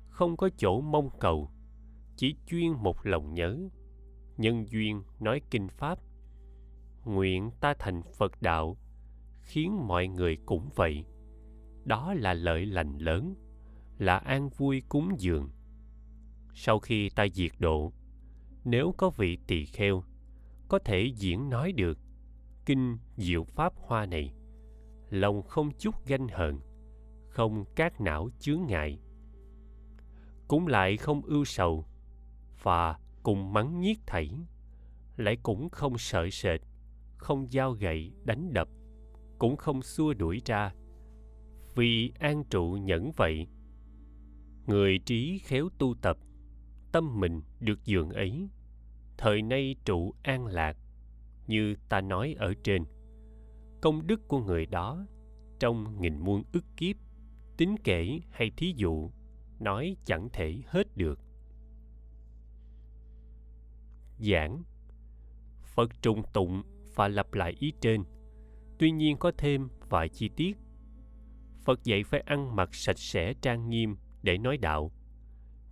không có chỗ mong cầu, chỉ chuyên một lòng nhớ. Nhân duyên nói kinh pháp, nguyện ta thành phật đạo, khiến mọi người cũng vậy. Đó là lợi lành lớn, là an vui cúng dường. Sau khi ta diệt độ, nếu có vị tỳ kheo, có thể diễn nói được kinh diệu pháp hoa này. Lòng không chút ganh hờn, không cát não chướng ngại. Cũng lại không ưu sầu và cùng mắng nhiếc thảy, lại cũng không sợ sệt, không giao gậy đánh đập, cũng không xua đuổi ra. Vì an trụ nhẫn vậy, người trí khéo tu tập, tâm mình được dường ấy, thời nay trụ an lạc như ta nói ở trên. Công đức của người đó trong nghìn muôn ức kiếp, tính kể hay thí dụ, nói chẳng thể hết được. Giảng. Phật trùng tụng và lặp lại ý trên, tuy nhiên có thêm vài chi tiết. Phật dạy phải ăn mặc sạch sẽ trang nghiêm để nói đạo.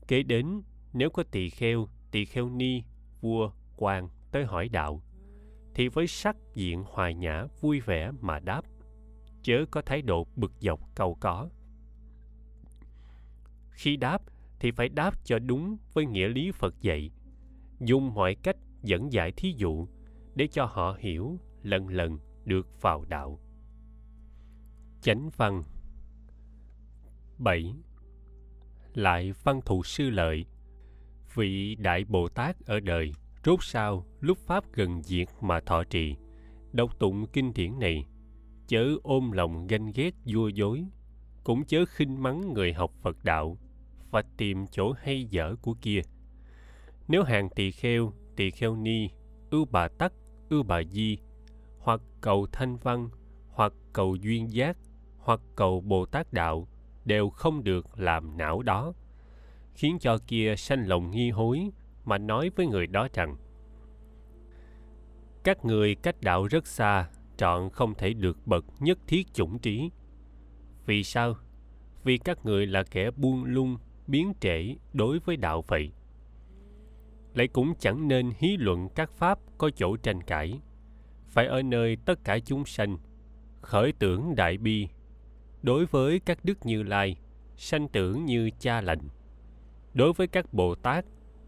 Kế đến, nếu có tỳ kheo tỳ kheo ni, vua, quan tới hỏi đạo thì với sắc diện hòa nhã, vui vẻ mà đáp, chớ có thái độ bực dọc cầu có. Khi đáp thì phải đáp cho đúng với nghĩa lý phật dạy, dùng mọi cách dẫn giải thí dụ để cho họ hiểu lần lần được vào đạo. Chánh văn 7. Lại văn thù sư lợi, Vị Đại Bồ Tát ở đời rốt sao lúc Pháp gần diệt mà thọ trì. Đọc tụng kinh điển này, chớ ôm lòng ganh ghét vua dối, cũng chớ khinh mắng người học Phật đạo, và tìm chỗ hay dở của kia. Nếu hàng tỳ kheo tỳ kheo ni ưu bà tắc ưu bà di, hoặc cầu thanh văn, hoặc cầu duyên giác, hoặc cầu bồ tát đạo, đều không được làm não đó, khiến cho kia sanh lòng nghi hối mà nói với người đó rằng, các người cách đạo rất xa, trọn không thể được bậc nhất thiết chủng trí. Vì sao? Vì các người là kẻ buông lung, biến trễ đối với đạo vậy. Lại cũng chẳng nên hí luận các pháp có chỗ tranh cãi. Phải ở nơi tất cả chúng sanh, khởi tưởng đại bi. Đối với các đức như lai, sanh tưởng như cha lành. Đối với các bồ tát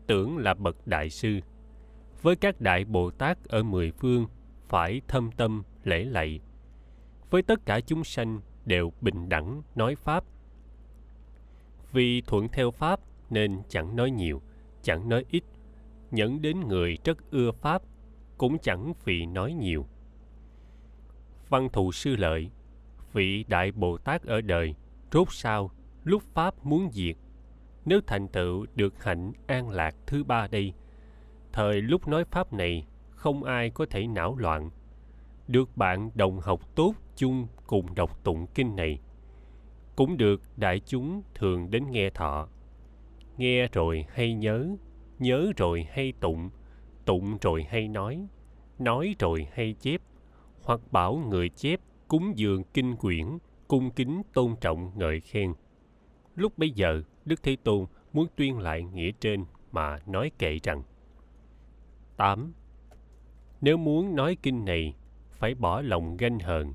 tưởng là bậc đại sư. Với các đại bồ tát ở mười phương, phải thâm tâm, lễ lạy. Với tất cả chúng sanh đều bình đẳng nói pháp. Vì thuận theo pháp nên chẳng nói nhiều, chẳng nói ít. Nhẫn đến người rất ưa pháp cũng chẳng vì nói nhiều. Văn thù sư lợi, vị đại bồ tát ở đời, rốt sao, lúc pháp muốn diệt nếu thành tựu được hạnh an lạc thứ ba đây, thời lúc nói pháp này, không ai có thể não loạn. Được bạn đồng học tốt chung cùng đọc tụng kinh này, cũng được đại chúng thường đến nghe thọ. Nghe rồi hay nhớ nhớ rồi hay tụng tụng rồi hay nói nói rồi hay chép, hoặc bảo người chép cúng dường kinh quyển, cung kính tôn trọng ngợi khen. Lúc bấy giờ đức thế tôn muốn tuyên lại nghĩa trên mà nói kệ rằng 8. Nếu muốn nói kinh này, phải bỏ lòng ganh hờn,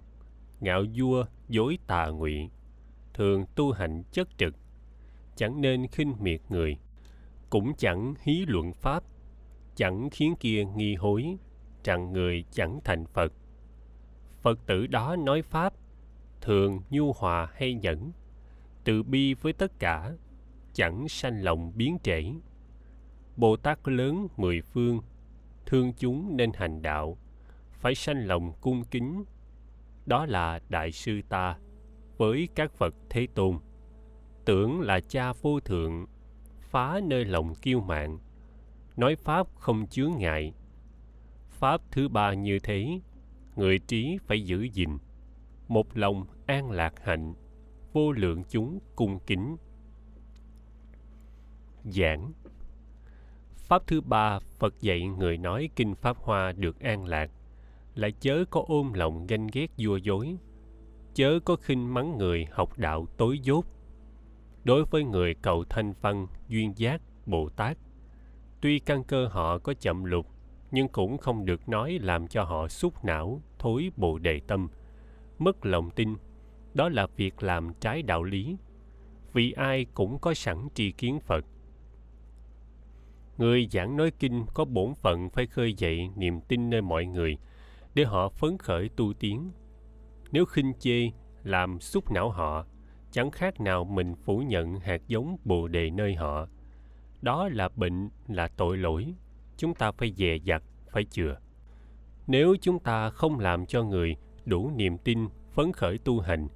ngạo vua, dối tà ngụy, thường tu hành chất trực, chẳng nên khinh miệt người, cũng chẳng hí luận pháp, chẳng khiến kia nghi hối, rằng người chẳng thành Phật. Phật tử đó nói Pháp, thường nhu hòa hay nhẫn, từ bi với tất cả, chẳng sanh lòng biến trễ. Bồ Tát lớn mười phương, thương chúng nên hành đạo, phải sanh lòng cung kính. Đó là Đại sư ta với các Phật Thế Tôn. Tưởng là cha vô thượng, phá nơi lòng kiêu mạn, nói Pháp không chướng ngại. Pháp thứ ba như thế, người trí phải giữ gìn, một lòng an lạc hạnh, vô lượng chúng cung kính. Giảng. Pháp thứ ba, Phật dạy người nói kinh Pháp Hoa được an lạc, lại chớ có ôm lòng ganh ghét vua dối, chớ có khinh mắng người học đạo tối dốt. đối với người cầu thanh văn duyên giác bồ tát tuy căn cơ họ có chậm lục nhưng cũng không được nói làm cho họ xúc não thối bồ đề tâm. Mất lòng tin đó là việc làm trái đạo lý. Vì ai cũng có sẵn tri kiến phật người giảng nói kinh có bổn phận phải khơi dậy niềm tin nơi mọi người, để họ phấn khởi tu tiến. Nếu khinh chê, làm xúc não họ, chẳng khác nào mình phủ nhận hạt giống bồ đề nơi họ. Đó là bệnh, là tội lỗi, chúng ta phải dè dặt, phải chừa. Nếu chúng ta không làm cho người đủ niềm tin, phấn khởi tu hành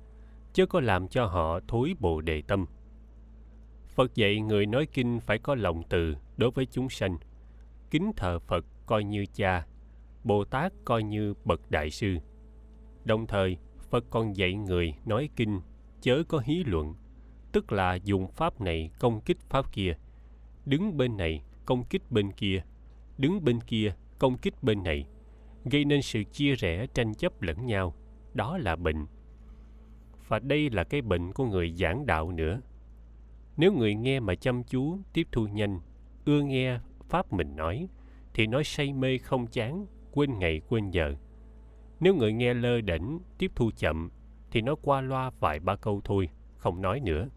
chứ có làm cho họ thối bồ đề tâm phật dạy người nói kinh phải có lòng từ đối với chúng sanh. Kính thờ phật coi như cha, bồ tát coi như bậc đại sư. Đồng thời, phật còn dạy người nói kinh, chớ có hí luận, tức là dùng pháp này công kích pháp kia. Đứng bên này, công kích bên kia. Đứng bên kia, công kích bên này. Gây nên sự chia rẽ, tranh chấp lẫn nhau. Đó là bệnh. Và đây là cái bệnh của người giảng đạo nữa nếu người nghe mà chăm chú tiếp thu nhanh ưa nghe pháp mình nói thì nói say mê không chán quên ngày quên giờ. Nếu người nghe lơ đỉnh, tiếp thu chậm thì nói qua loa vài ba câu thôi không nói nữa.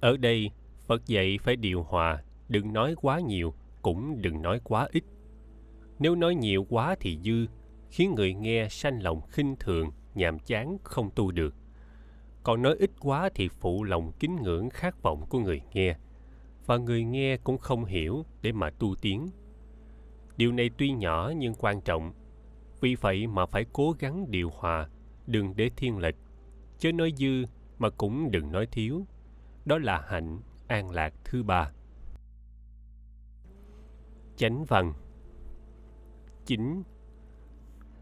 Ở đây phật dạy phải điều hòa đừng nói quá nhiều cũng đừng nói quá ít. Nếu nói nhiều quá thì dư khiến người nghe sanh lòng khinh thường nhàm chán không tu được còn nói ít quá thì phụ lòng kính ngưỡng khát vọng của người nghe. Và người nghe cũng không hiểu để mà tu tiến. Điều này tuy nhỏ nhưng quan trọng. Vì vậy mà phải cố gắng điều hòa, đừng để thiên lệch. Chớ nói dư mà cũng đừng nói thiếu. Đó là hạnh an lạc thứ ba. Chánh văn. Chính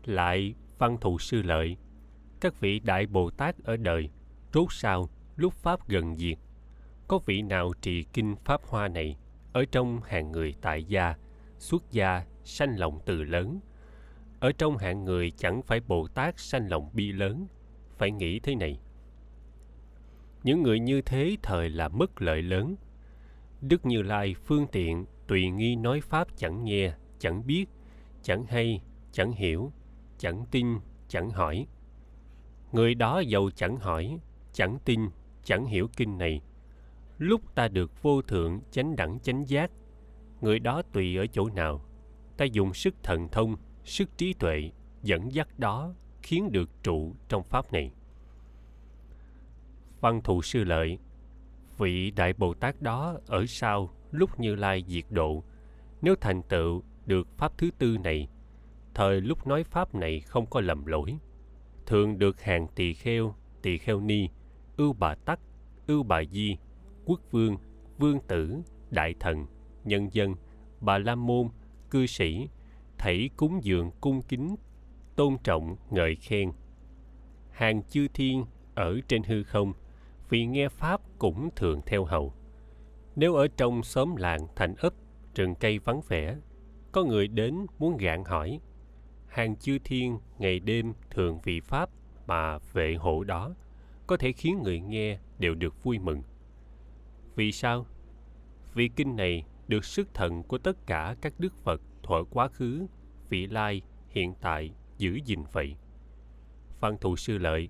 lại văn thù sư lợi. Các vị đại bồ tát ở đời rốt sao lúc pháp gần diệt có vị nào trì kinh pháp hoa này? Ở trong hàng người tại gia, xuất gia sanh lòng từ lớn. Ở trong hạng người chẳng phải bồ tát sanh lòng bi lớn. Phải nghĩ thế này. Những người như thế thời là mất lợi lớn. Đức như lai phương tiện, tùy nghi nói pháp chẳng nghe, chẳng biết, chẳng hay, chẳng hiểu, chẳng tin, chẳng hỏi. Người đó giàu chẳng hỏi chẳng tin, chẳng hiểu kinh này. Lúc ta được vô thượng chánh đẳng chánh giác, người đó tùy ở chỗ nào? Ta dùng sức thần thông, sức trí tuệ dẫn dắt đó khiến được trụ trong pháp này. Văn thù sư lợi, vị đại bồ tát đó ở sau lúc như lai diệt độ, nếu thành tựu được pháp thứ tư này, thời lúc nói pháp này không có lầm lỗi. Thường được hàng tỳ kheo tỳ kheo ni ưu bà tắc, ưu bà di, quốc vương vương tử, đại thần, nhân dân, bà la môn, cư sĩ, thảy cúng dường cung kính, tôn trọng ngợi khen. Hàng chư thiên ở trên hư không, vì nghe pháp cũng thường theo hầu. Nếu ở trong xóm làng thành ấp, rừng cây vắng vẻ, có người đến muốn gạn hỏi. Hàng chư thiên ngày đêm thường vì pháp mà vệ hộ đó có thể khiến người nghe đều được vui mừng. Vì sao? Vì kinh này được sức thần của tất cả các đức phật thuở quá khứ, vị lai, hiện tại giữ gìn vậy. Văn thù sư lợi,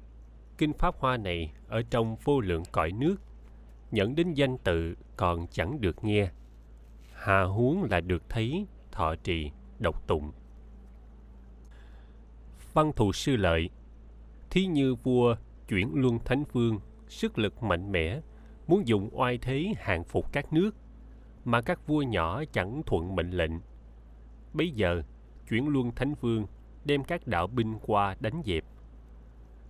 kinh pháp hoa này ở trong vô lượng cõi nước nhận đến danh tự còn chẳng được nghe. Hà huống là được thấy, thọ trì độc tụng. Văn thù sư lợi, thí như vua chuyển luân thánh vương, sức lực mạnh mẽ, muốn dùng oai thế hàng phục các nước, mà các vua nhỏ chẳng thuận mệnh lệnh. Bây giờ, chuyển luân thánh vương đem các đạo binh qua đánh dẹp.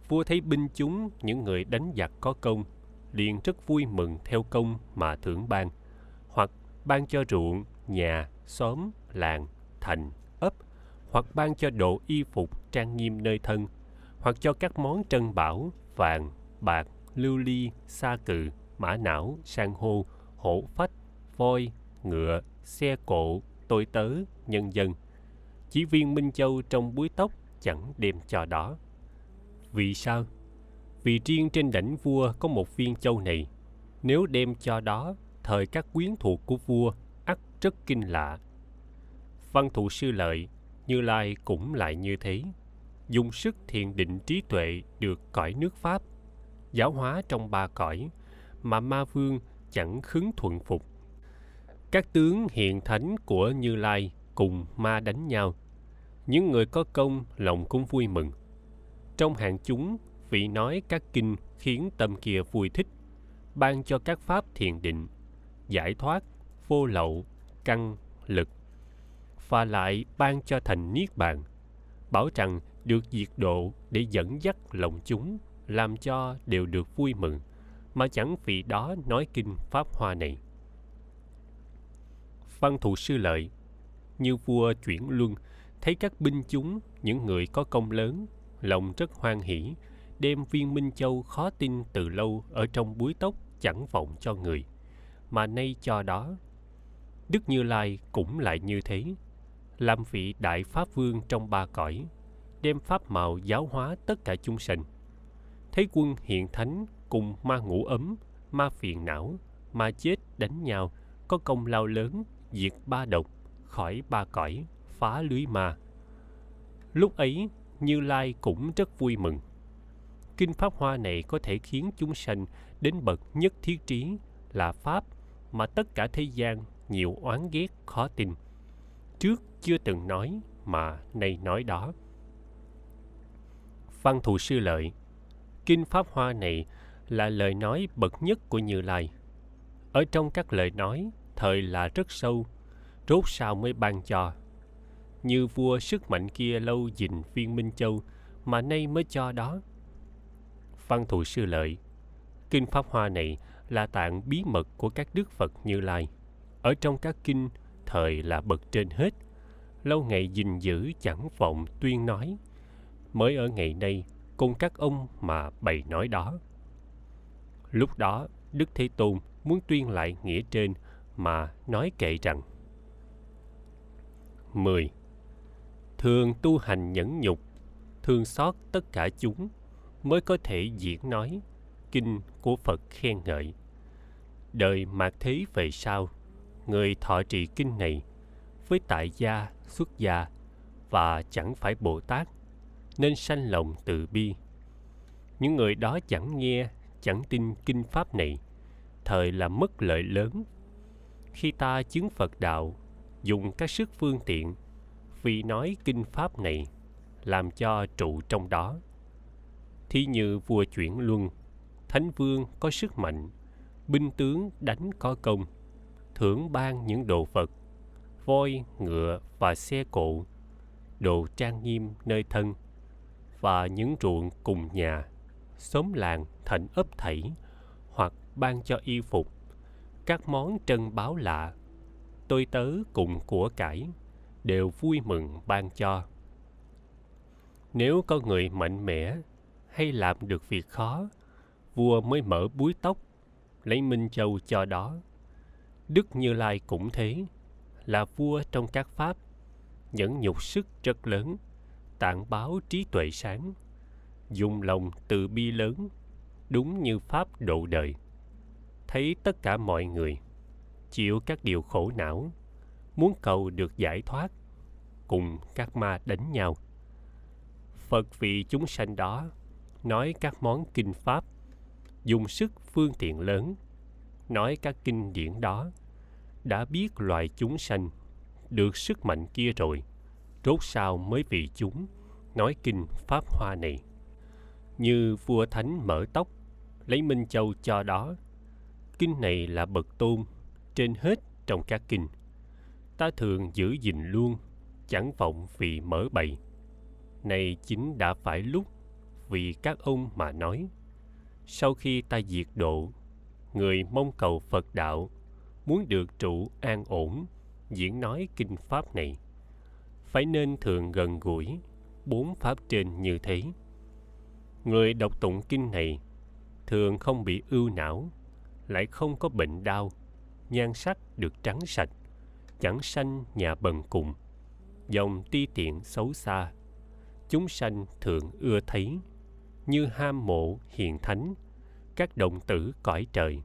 Vua thấy binh chúng, những người đánh giặc có công, liền rất vui mừng theo công mà thưởng ban, hoặc ban cho ruộng, nhà, xóm, làng, thành, ấp, hoặc ban cho đồ y phục trang nghiêm nơi thân, hoặc cho các món trân bảo vàng, bạc, lưu ly, sa cừ mã não, san hô, hổ phách, voi, ngựa, xe cộ, tôi tớ, nhân dân. Chỉ viên minh châu trong búi tóc chẳng đem cho đó. Vì sao? Vì riêng trên đảnh vua có một viên châu này. Nếu đem cho đó, thời các quyến thuộc của vua ắt rất kinh lạ. Văn thụ sư lợi, như lai cũng lại như thế dùng sức thiền định trí tuệ được cõi nước pháp, giáo hóa trong ba cõi mà ma vương chẳng khứng thuận phục. Các tướng hiện thánh của như lai cùng ma đánh nhau. Những người có công lòng cũng vui mừng. Trong hàng chúng, vị nói các kinh khiến tâm kia vui thích, ban cho các pháp thiền định, giải thoát vô lậu căn lực. Và lại ban cho thành niết bàn, bảo rằng được diệt độ để dẫn dắt lòng chúng, làm cho đều được vui mừng. Mà chẳng vì đó nói kinh pháp hoa này. Văn thù sư lợi, như vua chuyển luân, thấy các binh chúng, những người có công lớn, lòng rất hoan hỷ, đem viên minh châu khó tin từ lâu ở trong búi tóc chẳng vọng cho người. Mà nay cho đó, đức như lai cũng lại như thế, làm vị đại pháp vương trong ba cõi đem pháp màu giáo hóa tất cả chúng sanh. Thấy quân hiện thánh cùng ma ngủ ấm, ma phiền não, ma chết đánh nhau, có công lao lớn diệt ba độc, khỏi ba cõi, phá lưới ma. Lúc ấy, như lai cũng rất vui mừng. Kinh pháp hoa này có thể khiến chúng sanh đến bậc nhất thiết trí là pháp mà tất cả thế gian nhiều oán ghét khó tin. Trước chưa từng nói mà nay nói đó văn thù sư lợi. Kinh pháp hoa này là lời nói bậc nhất của như lai. Ở trong các lời nói, thời là rất sâu, rốt sao mới ban cho. Như vua sức mạnh kia lâu dình viên minh châu mà nay mới cho đó. Văn thù sư lợi. Kinh pháp hoa này là tạng bí mật của các đức phật như lai. Ở trong các kinh, thời là bậc trên hết. Lâu ngày gìn giữ chẳng vọng tuyên nói mới ở ngày nay cùng các ông mà bày nói đó lúc đó đức thế tôn muốn tuyên lại nghĩa trên mà nói kệ rằng 10. Thường tu hành nhẫn nhục, thương xót tất cả chúng mới có thể diễn nói kinh của Phật khen ngợi. Đời mạt thế về sau, người thọ trì kinh này với tại gia, xuất gia và chẳng phải Bồ Tát nên sanh lòng từ bi. Những người đó chẳng nghe, chẳng tin kinh pháp này, thời là mất lợi lớn. Khi ta chứng Phật đạo, dùng các sức phương tiện vì nói kinh pháp này làm cho trụ trong đó thí như vua chuyển luân thánh vương có sức mạnh binh tướng đánh có công thưởng ban những đồ vật voi ngựa và xe cộ đồ trang nghiêm nơi thân và những ruộng cùng nhà, xóm làng thành ấp thảy hoặc ban cho y phục. Các món trân báo lạ, tôi tớ cùng của cải đều vui mừng ban cho. Nếu có người mạnh mẽ hay làm được việc khó, vua mới mở búi tóc, lấy minh châu cho đó. Đức như lai cũng thế, là vua trong các pháp, nhẫn nhục sức rất lớn tạng báo trí tuệ sáng, dùng lòng từ bi lớn, đúng như pháp độ đời. Thấy tất cả mọi người, chịu các điều khổ não, muốn cầu được giải thoát, cùng các ma đánh nhau. Phật vì chúng sanh đó, nói các món kinh pháp, dùng sức phương tiện lớn, nói các kinh điển đó, đã biết loài chúng sanh được sức mạnh kia rồi rốt sao mới vì chúng, nói kinh pháp hoa này. Như vua thánh mở tóc, lấy minh châu cho đó. Kinh này là bậc tôn, trên hết trong các kinh. Ta thường giữ gìn luôn, chẳng vọng vì mở bày. Này chính đã phải lúc, vì các ông mà nói. Sau khi ta diệt độ, người mong cầu phật đạo, muốn được trụ an ổn, diễn nói kinh pháp này phải nên thường gần gũi, bốn pháp trên như thế. Người đọc tụng kinh này thường không bị ưu não, lại không có bệnh đau, nhan sắc được trắng sạch, chẳng sanh nhà bần cùng, dòng ti tiện xấu xa. Chúng sanh thường ưa thấy, như ham mộ hiền thánh, các đồng tử cõi trời,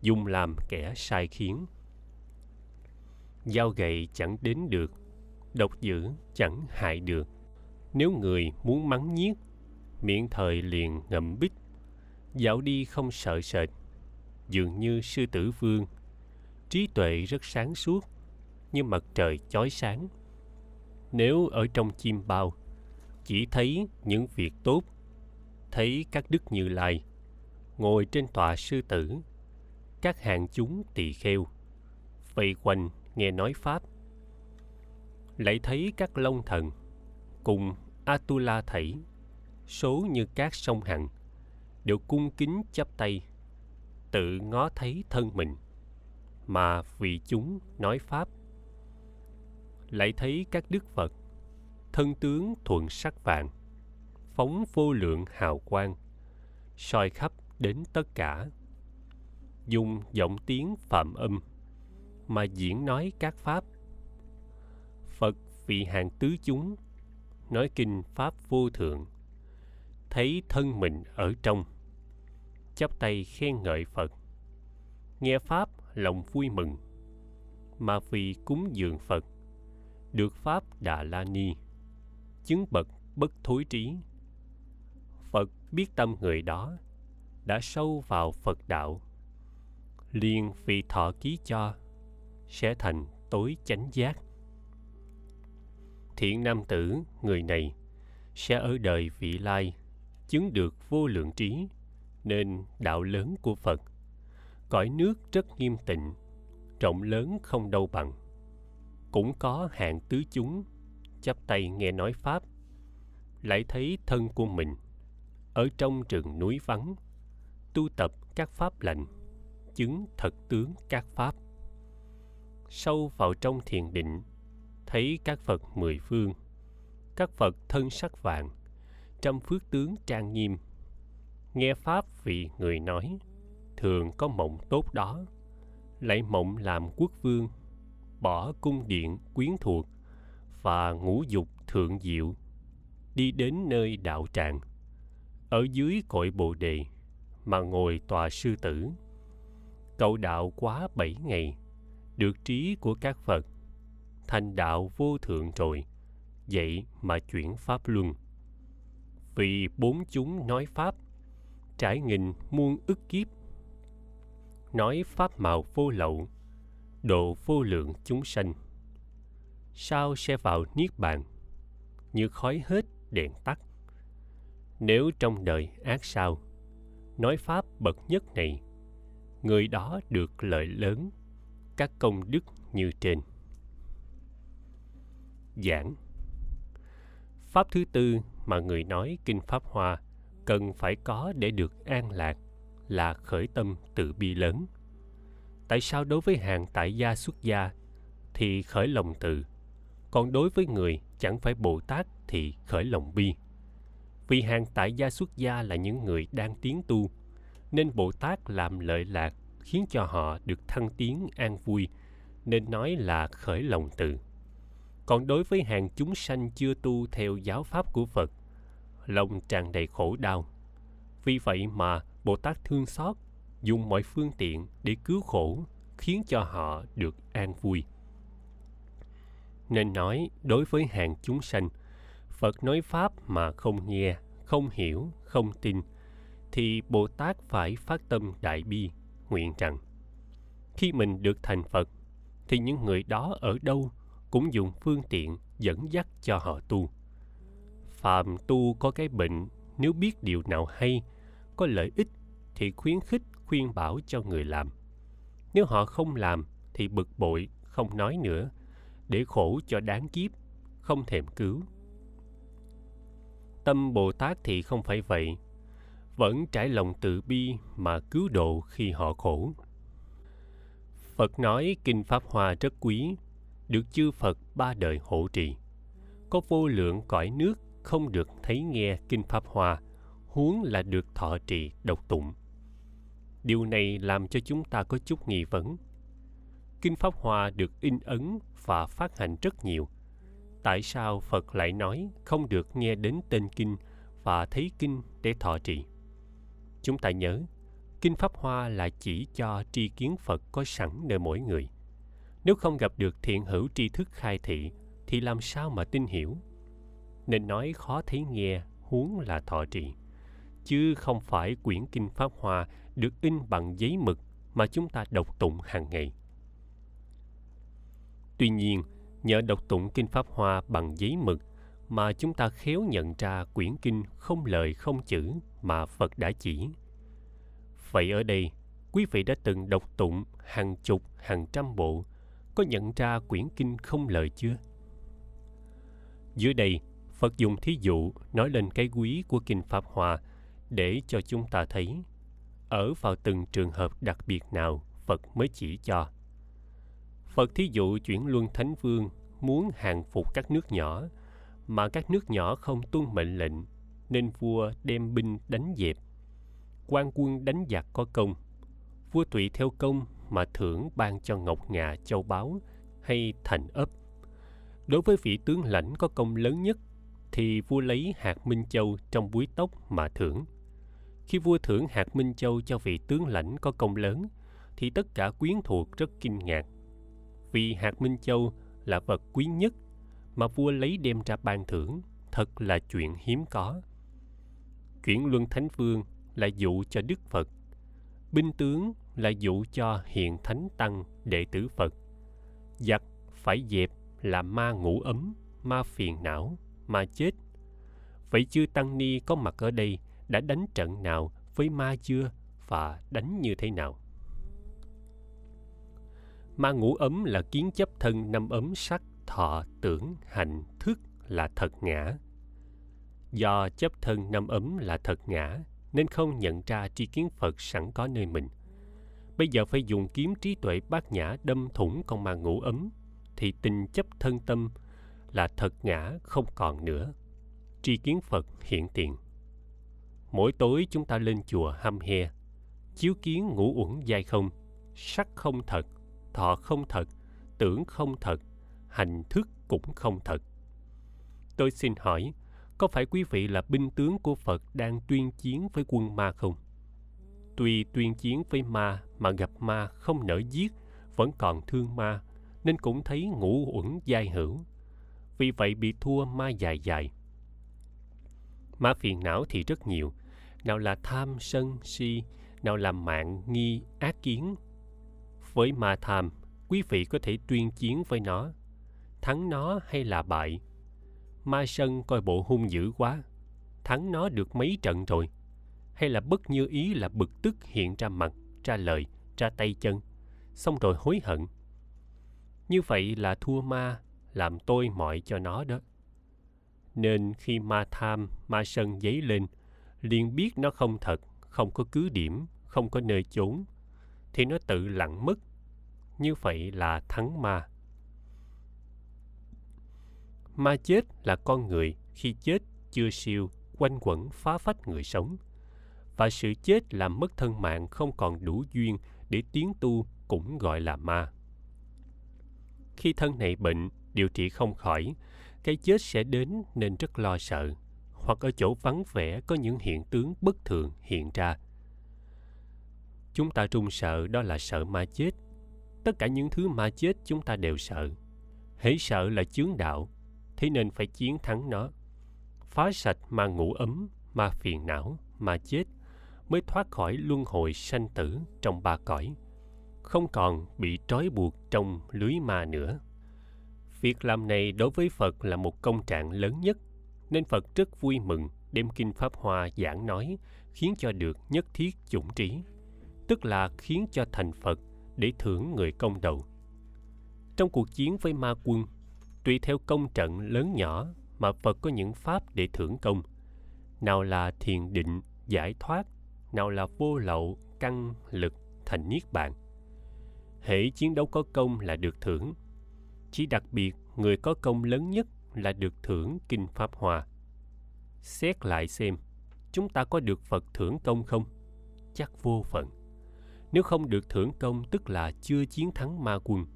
dùng làm kẻ sai khiến. Dao gậy chẳng đến được độc dữ chẳng hại được. Nếu người muốn mắng nhiếc miệng thời liền ngậm bích dạo đi không sợ sệt, dường như sư tử vương. Trí tuệ rất sáng suốt như mặt trời chói sáng. Nếu ở trong chim bao, chỉ thấy những việc tốt, thấy các đức như lai, ngồi trên tòa sư tử, các hàng chúng tỳ kheo, vây quanh nghe nói pháp lại thấy các long thần cùng atula thảy, số như các sông hằng, đều cung kính chắp tay, tự ngó thấy thân mình, mà vì chúng nói pháp. Lại thấy các đức phật, thân tướng thuận sắc vàng, phóng vô lượng hào quang, soi khắp đến tất cả. Dùng giọng tiếng phạm âm mà diễn nói các pháp vị hàng tứ chúng. Nói kinh pháp vô thượng, thấy thân mình ở trong, chắp tay khen ngợi phật. Nghe pháp, lòng vui mừng, mà vì cúng dường phật, được pháp đà la ni chứng bậc bất thối trí. Phật biết tâm người đó, đã sâu vào phật đạo, liền vì thọ ký cho, sẽ thành tối chánh giác thiện nam tử, người này sẽ ở đời vị lai, chứng được vô lượng trí, nên đạo lớn của phật. Cõi nước rất nghiêm tịnh, rộng lớn không đâu bằng. Cũng có hạng tứ chúng, chắp tay nghe nói pháp, lại thấy thân của mình ở trong rừng núi vắng, tu tập các pháp lành, chứng thật tướng các pháp. Sâu vào trong thiền định thấy các phật mười phương, các phật thân sắc vàng, trăm phước tướng trang nghiêm. Nghe pháp vị người nói, thường có mộng tốt đó lại mộng làm quốc vương, bỏ cung điện quyến thuộc và ngũ dục thượng diệu, đi đến nơi đạo tràng. Ở dưới cội bồ đề mà ngồi tòa sư tử cậu đạo quá bảy ngày, được trí của các phật thành đạo vô thượng rồi. Vậy mà chuyển pháp luân. Vì bốn chúng nói pháp, trải nghìn muôn ức kiếp. Nói pháp màu vô lậu, độ vô lượng chúng sanh. Sao sẽ vào niết bàn? Như khói hết đèn tắt. Nếu trong đời ác sao, nói pháp bậc nhất này, người đó được lợi lớn các công đức như trên giảng. Pháp thứ tư mà người nói kinh pháp hoa cần phải có để được an lạc là khởi tâm từ bi lớn. Tại sao đối với hàng tại gia xuất gia thì khởi lòng từ, còn đối với người chẳng phải bồ tát thì khởi lòng bi? Vì hàng tại gia xuất gia là những người đang tiến tu, nên bồ tát làm lợi lạc khiến cho họ được thăng tiến an vui, nên nói là khởi lòng từ còn đối với hàng chúng sanh chưa tu theo giáo pháp của phật, lòng tràn đầy khổ đau. Vì vậy mà bồ tát thương xót, dùng mọi phương tiện để cứu khổ, khiến cho họ được an vui. Nên nói, đối với hàng chúng sanh, phật nói pháp mà không nghe, không hiểu, không tin, thì bồ tát phải phát tâm đại bi, nguyện rằng khi mình được thành phật, thì những người đó ở đâu cũng dùng phương tiện dẫn dắt cho họ tu. Phàm tu có cái bệnh, nếu biết điều nào hay, có lợi ích thì khuyến khích, khuyên bảo cho người làm. Nếu họ không làm thì bực bội, không nói nữa, để khổ cho đáng kiếp, không thèm cứu. Tâm bồ tát thì không phải vậy, vẫn trải lòng từ bi mà cứu độ khi họ khổ. Phật nói kinh pháp hoa rất quý được chư phật ba đời hộ trì. Có vô lượng cõi nước không được thấy nghe kinh pháp hoa, huống là được thọ trì độc tụng. Điều này làm cho chúng ta có chút nghi vấn. Kinh pháp hoa được in ấn và phát hành rất nhiều. Tại sao phật lại nói không được nghe đến tên kinh và thấy kinh để thọ trì? Chúng ta nhớ, Kinh Pháp Hoa là chỉ cho tri kiến Phật có sẵn nơi mỗi người. Nếu không gặp được thiện hữu tri thức khai thị, thì làm sao mà tin hiểu? Nên nói khó thấy nghe, huống là thọ trì. Chứ không phải quyển Kinh Pháp Hoa được in bằng giấy mực mà chúng ta đọc tụng hàng ngày. Tuy nhiên, nhờ đọc tụng Kinh Pháp Hoa bằng giấy mực mà chúng ta khéo nhận ra quyển kinh không lời không chữ mà Phật đã chỉ. Vậy ở đây, quý vị đã từng đọc tụng hàng chục, hàng trăm bộ, có nhận ra quyển kinh không lời chưa? Dưới đây, Phật dùng thí dụ nói lên cái quý của kinh Pháp Hoa để cho chúng ta thấy ở vào từng trường hợp đặc biệt nào Phật mới chỉ cho. Phật thí dụ chuyển luân thánh vương muốn hàng phục các nước nhỏ mà các nước nhỏ không tuân mệnh lệnh nên vua đem binh đánh dẹp quan quân đánh giặc có công vua tụy theo công mà thưởng ban cho ngọc ngà, châu báu hay thành ấp. Đối với vị tướng lãnh có công lớn nhất thì vua lấy hạt minh châu trong búi tóc mà thưởng. Khi vua thưởng hạt minh châu cho vị tướng lãnh có công lớn, thì tất cả quyến thuộc rất kinh ngạc. Vì hạt minh châu là vật quý nhất mà vua lấy đem ra ban thưởng, thật là chuyện hiếm có. Chuyển luân thánh vương là dụ cho đức phật. Binh tướng là dụ cho hiện thánh tăng đệ tử phật. Giặc phải dẹp là ma ngủ ấm, ma phiền não, ma chết. Vậy chư tăng ni có mặt ở đây, đã đánh trận nào với ma chưa và đánh như thế nào? Ma ngủ ấm là kiến chấp thân năm ấm sắc, thọ tưởng hành thức là thật ngã. Do chấp thân năm ấm là thật ngã, nên không nhận ra tri kiến phật sẵn có nơi mình bây giờ phải dùng kiếm trí tuệ bát nhã đâm thủng con ma ngủ ấm, thì tình chấp thân tâm là thật ngã không còn nữa. Tri kiến phật hiện tiền. Mỗi tối chúng ta lên chùa hăm he, chiếu kiến ngũ uẩn dai không, sắc không thật, thọ không thật, tưởng không thật, hành thức cũng không thật. Tôi xin hỏi, có phải quý vị là binh tướng của phật đang tuyên chiến với quân ma không? Tuy tuyên chiến với ma mà gặp ma không nỡ giết, vẫn còn thương ma, nên cũng thấy ngũ uẩn giai hữu. Vì vậy bị thua ma dài dài. Ma phiền não thì rất nhiều. Nào là tham sân si, nào là mạng nghi ác kiến. Với ma tham, quý vị có thể tuyên chiến với nó. Thắng nó hay là bại? Ma sân coi bộ hung dữ quá. Thắng nó được mấy trận rồi? Hay là bất như ý là bực tức hiện ra mặt, ra lời, ra tay chân, xong rồi hối hận. Như vậy là thua ma, làm tôi mọi cho nó đó. Nên khi ma tham, ma sân dấy lên, liền biết nó không thật, không có cứ điểm, không có nơi chốn, thì nó tự lặng mất. Như vậy là thắng ma. Ma chết là con người, khi chết chưa siêu, quanh quẩn phá phách người sống và sự chết làm mất thân mạng không còn đủ duyên để tiến tu cũng gọi là ma. Khi thân này bệnh, điều trị không khỏi, cái chết sẽ đến nên rất lo sợ, hoặc ở chỗ vắng vẻ có những hiện tướng bất thường hiện ra. Chúng ta trung sợ đó là sợ ma chết. Tất cả những thứ ma chết chúng ta đều sợ. Hễ sợ là chướng đạo, thế nên phải chiến thắng nó. Phá sạch ma ngủ ấm ma phiền não ma chết mới thoát khỏi luân hồi sanh tử trong ba cõi không còn bị trói buộc trong lưới ma nữa việc làm này đối với phật là một công trạng lớn nhất nên phật rất vui mừng đem kinh pháp hoa giảng nói khiến cho được nhất thiết chủng trí tức là khiến cho thành phật để thưởng người công đầu trong cuộc chiến với ma quân tùy theo công trận lớn nhỏ mà Phật có những pháp để thưởng công. Nào là thiền định, giải thoát, nào là vô lậu, căn, lực, thành niết bàn. Hễ chiến đấu có công là được thưởng. Chỉ đặc biệt người có công lớn nhất là được thưởng kinh pháp hòa. Xét lại xem, chúng ta có được Phật thưởng công không? Chắc vô phận. Nếu không được thưởng công tức là chưa chiến thắng ma quân.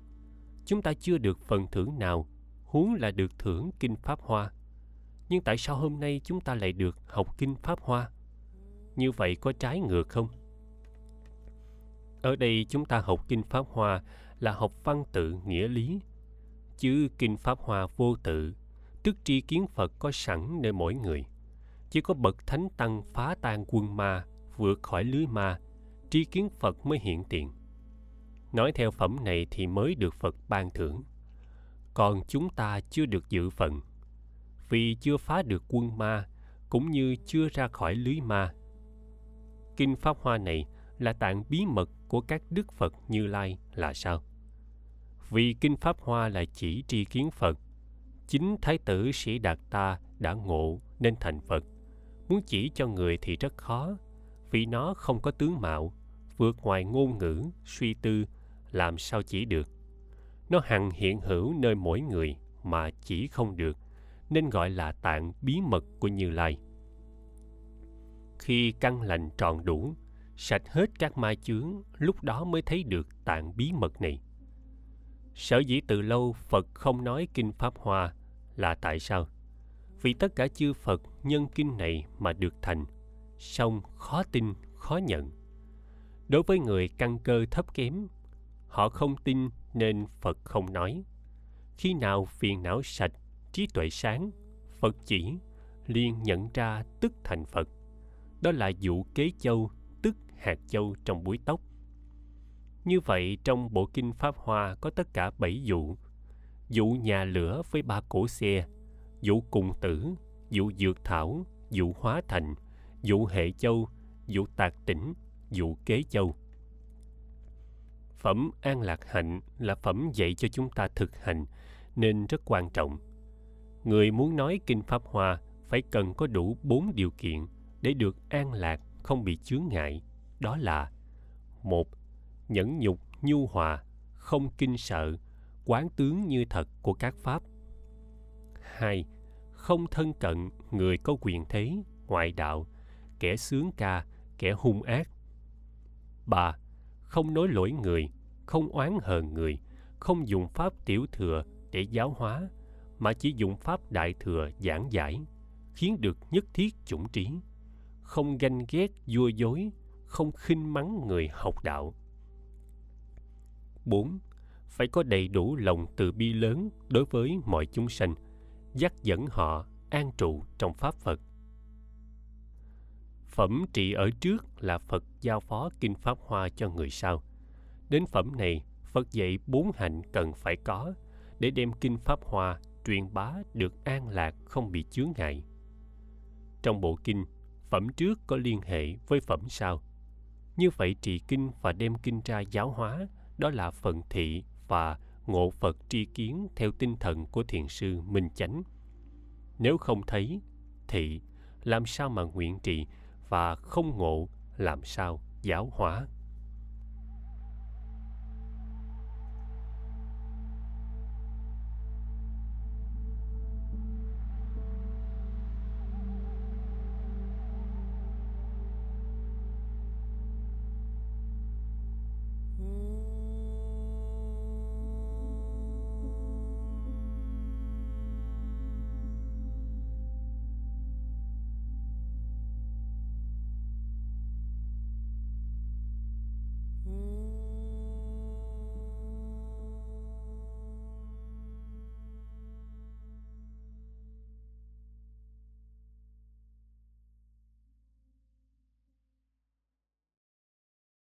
Chúng ta chưa được phần thưởng nào huống là được thưởng kinh pháp hoa nhưng tại sao hôm nay chúng ta lại được học kinh pháp hoa như vậy có trái ngược không? Ở đây chúng ta học kinh pháp hoa là học văn tự nghĩa lý, chứ kinh pháp hoa vô tự tức tri kiến phật có sẵn nơi mỗi người. Chỉ có bậc thánh tăng phá tan quân ma, vượt khỏi lưới ma, tri kiến phật mới hiện tiền. Nói theo phẩm này thì mới được phật ban thưởng. Còn chúng ta chưa được dự phận vì chưa phá được quân ma, cũng như chưa ra khỏi lưới ma kinh pháp hoa này là tạng bí mật của các đức phật như lai là sao? Vì kinh pháp hoa là chỉ tri kiến phật, chính thái tử sĩ đạt ta đã ngộ nên thành phật. Muốn chỉ cho người thì rất khó, vì nó không có tướng mạo, vượt ngoài ngôn ngữ, suy tư, làm sao chỉ được. Nó hằng hiện hữu nơi mỗi người mà chỉ không được, nên gọi là tạng bí mật của như lai khi căn lành tròn đủ, sạch hết các ma chướng, lúc đó mới thấy được tạng bí mật này. Sở dĩ từ lâu phật không nói kinh pháp hoa là tại sao? Vì tất cả chư phật nhân kinh này mà được thành, song khó tin, khó nhận. Đối với người căn cơ thấp kém, họ không tin nên phật không nói. Khi nào phiền não sạch, trí tuệ sáng, phật chỉ, liền nhận ra tức thành phật đó là dụ kế châu, tức hạt châu trong búi tóc. Như vậy, trong bộ kinh pháp hoa có tất cả bảy dụ dụ nhà lửa với ba cổ xe dụ cùng tử dụ dược thảo dụ hóa thành dụ hệ châu dụ tạc tỉnh dụ kế châu. Phẩm an lạc hạnh là phẩm dạy cho chúng ta thực hành, nên rất quan trọng. Người muốn nói kinh pháp hoa phải cần có đủ bốn điều kiện để được an lạc không bị chướng ngại, đó là, một, nhẫn nhục, nhu hòa, không kinh sợ, quán tướng như thật của các pháp. Hai, không thân cận người có quyền thế, ngoại đạo, kẻ sướng ca, kẻ hung ác. Ba, không nối lỗi người, không oán hờn người, không dùng pháp tiểu thừa để giáo hóa, mà chỉ dùng pháp đại thừa giảng giải, khiến được nhất thiết chủng trí không ganh ghét vua dối không khinh mắng người học đạo 4. Phải có đầy đủ lòng từ bi lớn đối với mọi chúng sanh, dắt dẫn họ an trụ trong Pháp Phật. Phẩm trị ở trước là Phật giao phó Kinh Pháp Hoa cho người sau. Đến phẩm này, Phật dạy bốn hạnh cần phải có để đem Kinh Pháp Hoa truyền bá được an lạc không bị chướng ngại. Trong bộ kinh, phẩm trước có liên hệ với phẩm sau. Như vậy trì kinh và đem kinh ra giáo hóa đó là phần thị và ngộ Phật tri kiến theo tinh thần của thiền sư Minh Chánh. Nếu không thấy, thị làm sao mà nguyện trì và không ngộ làm sao giáo hóa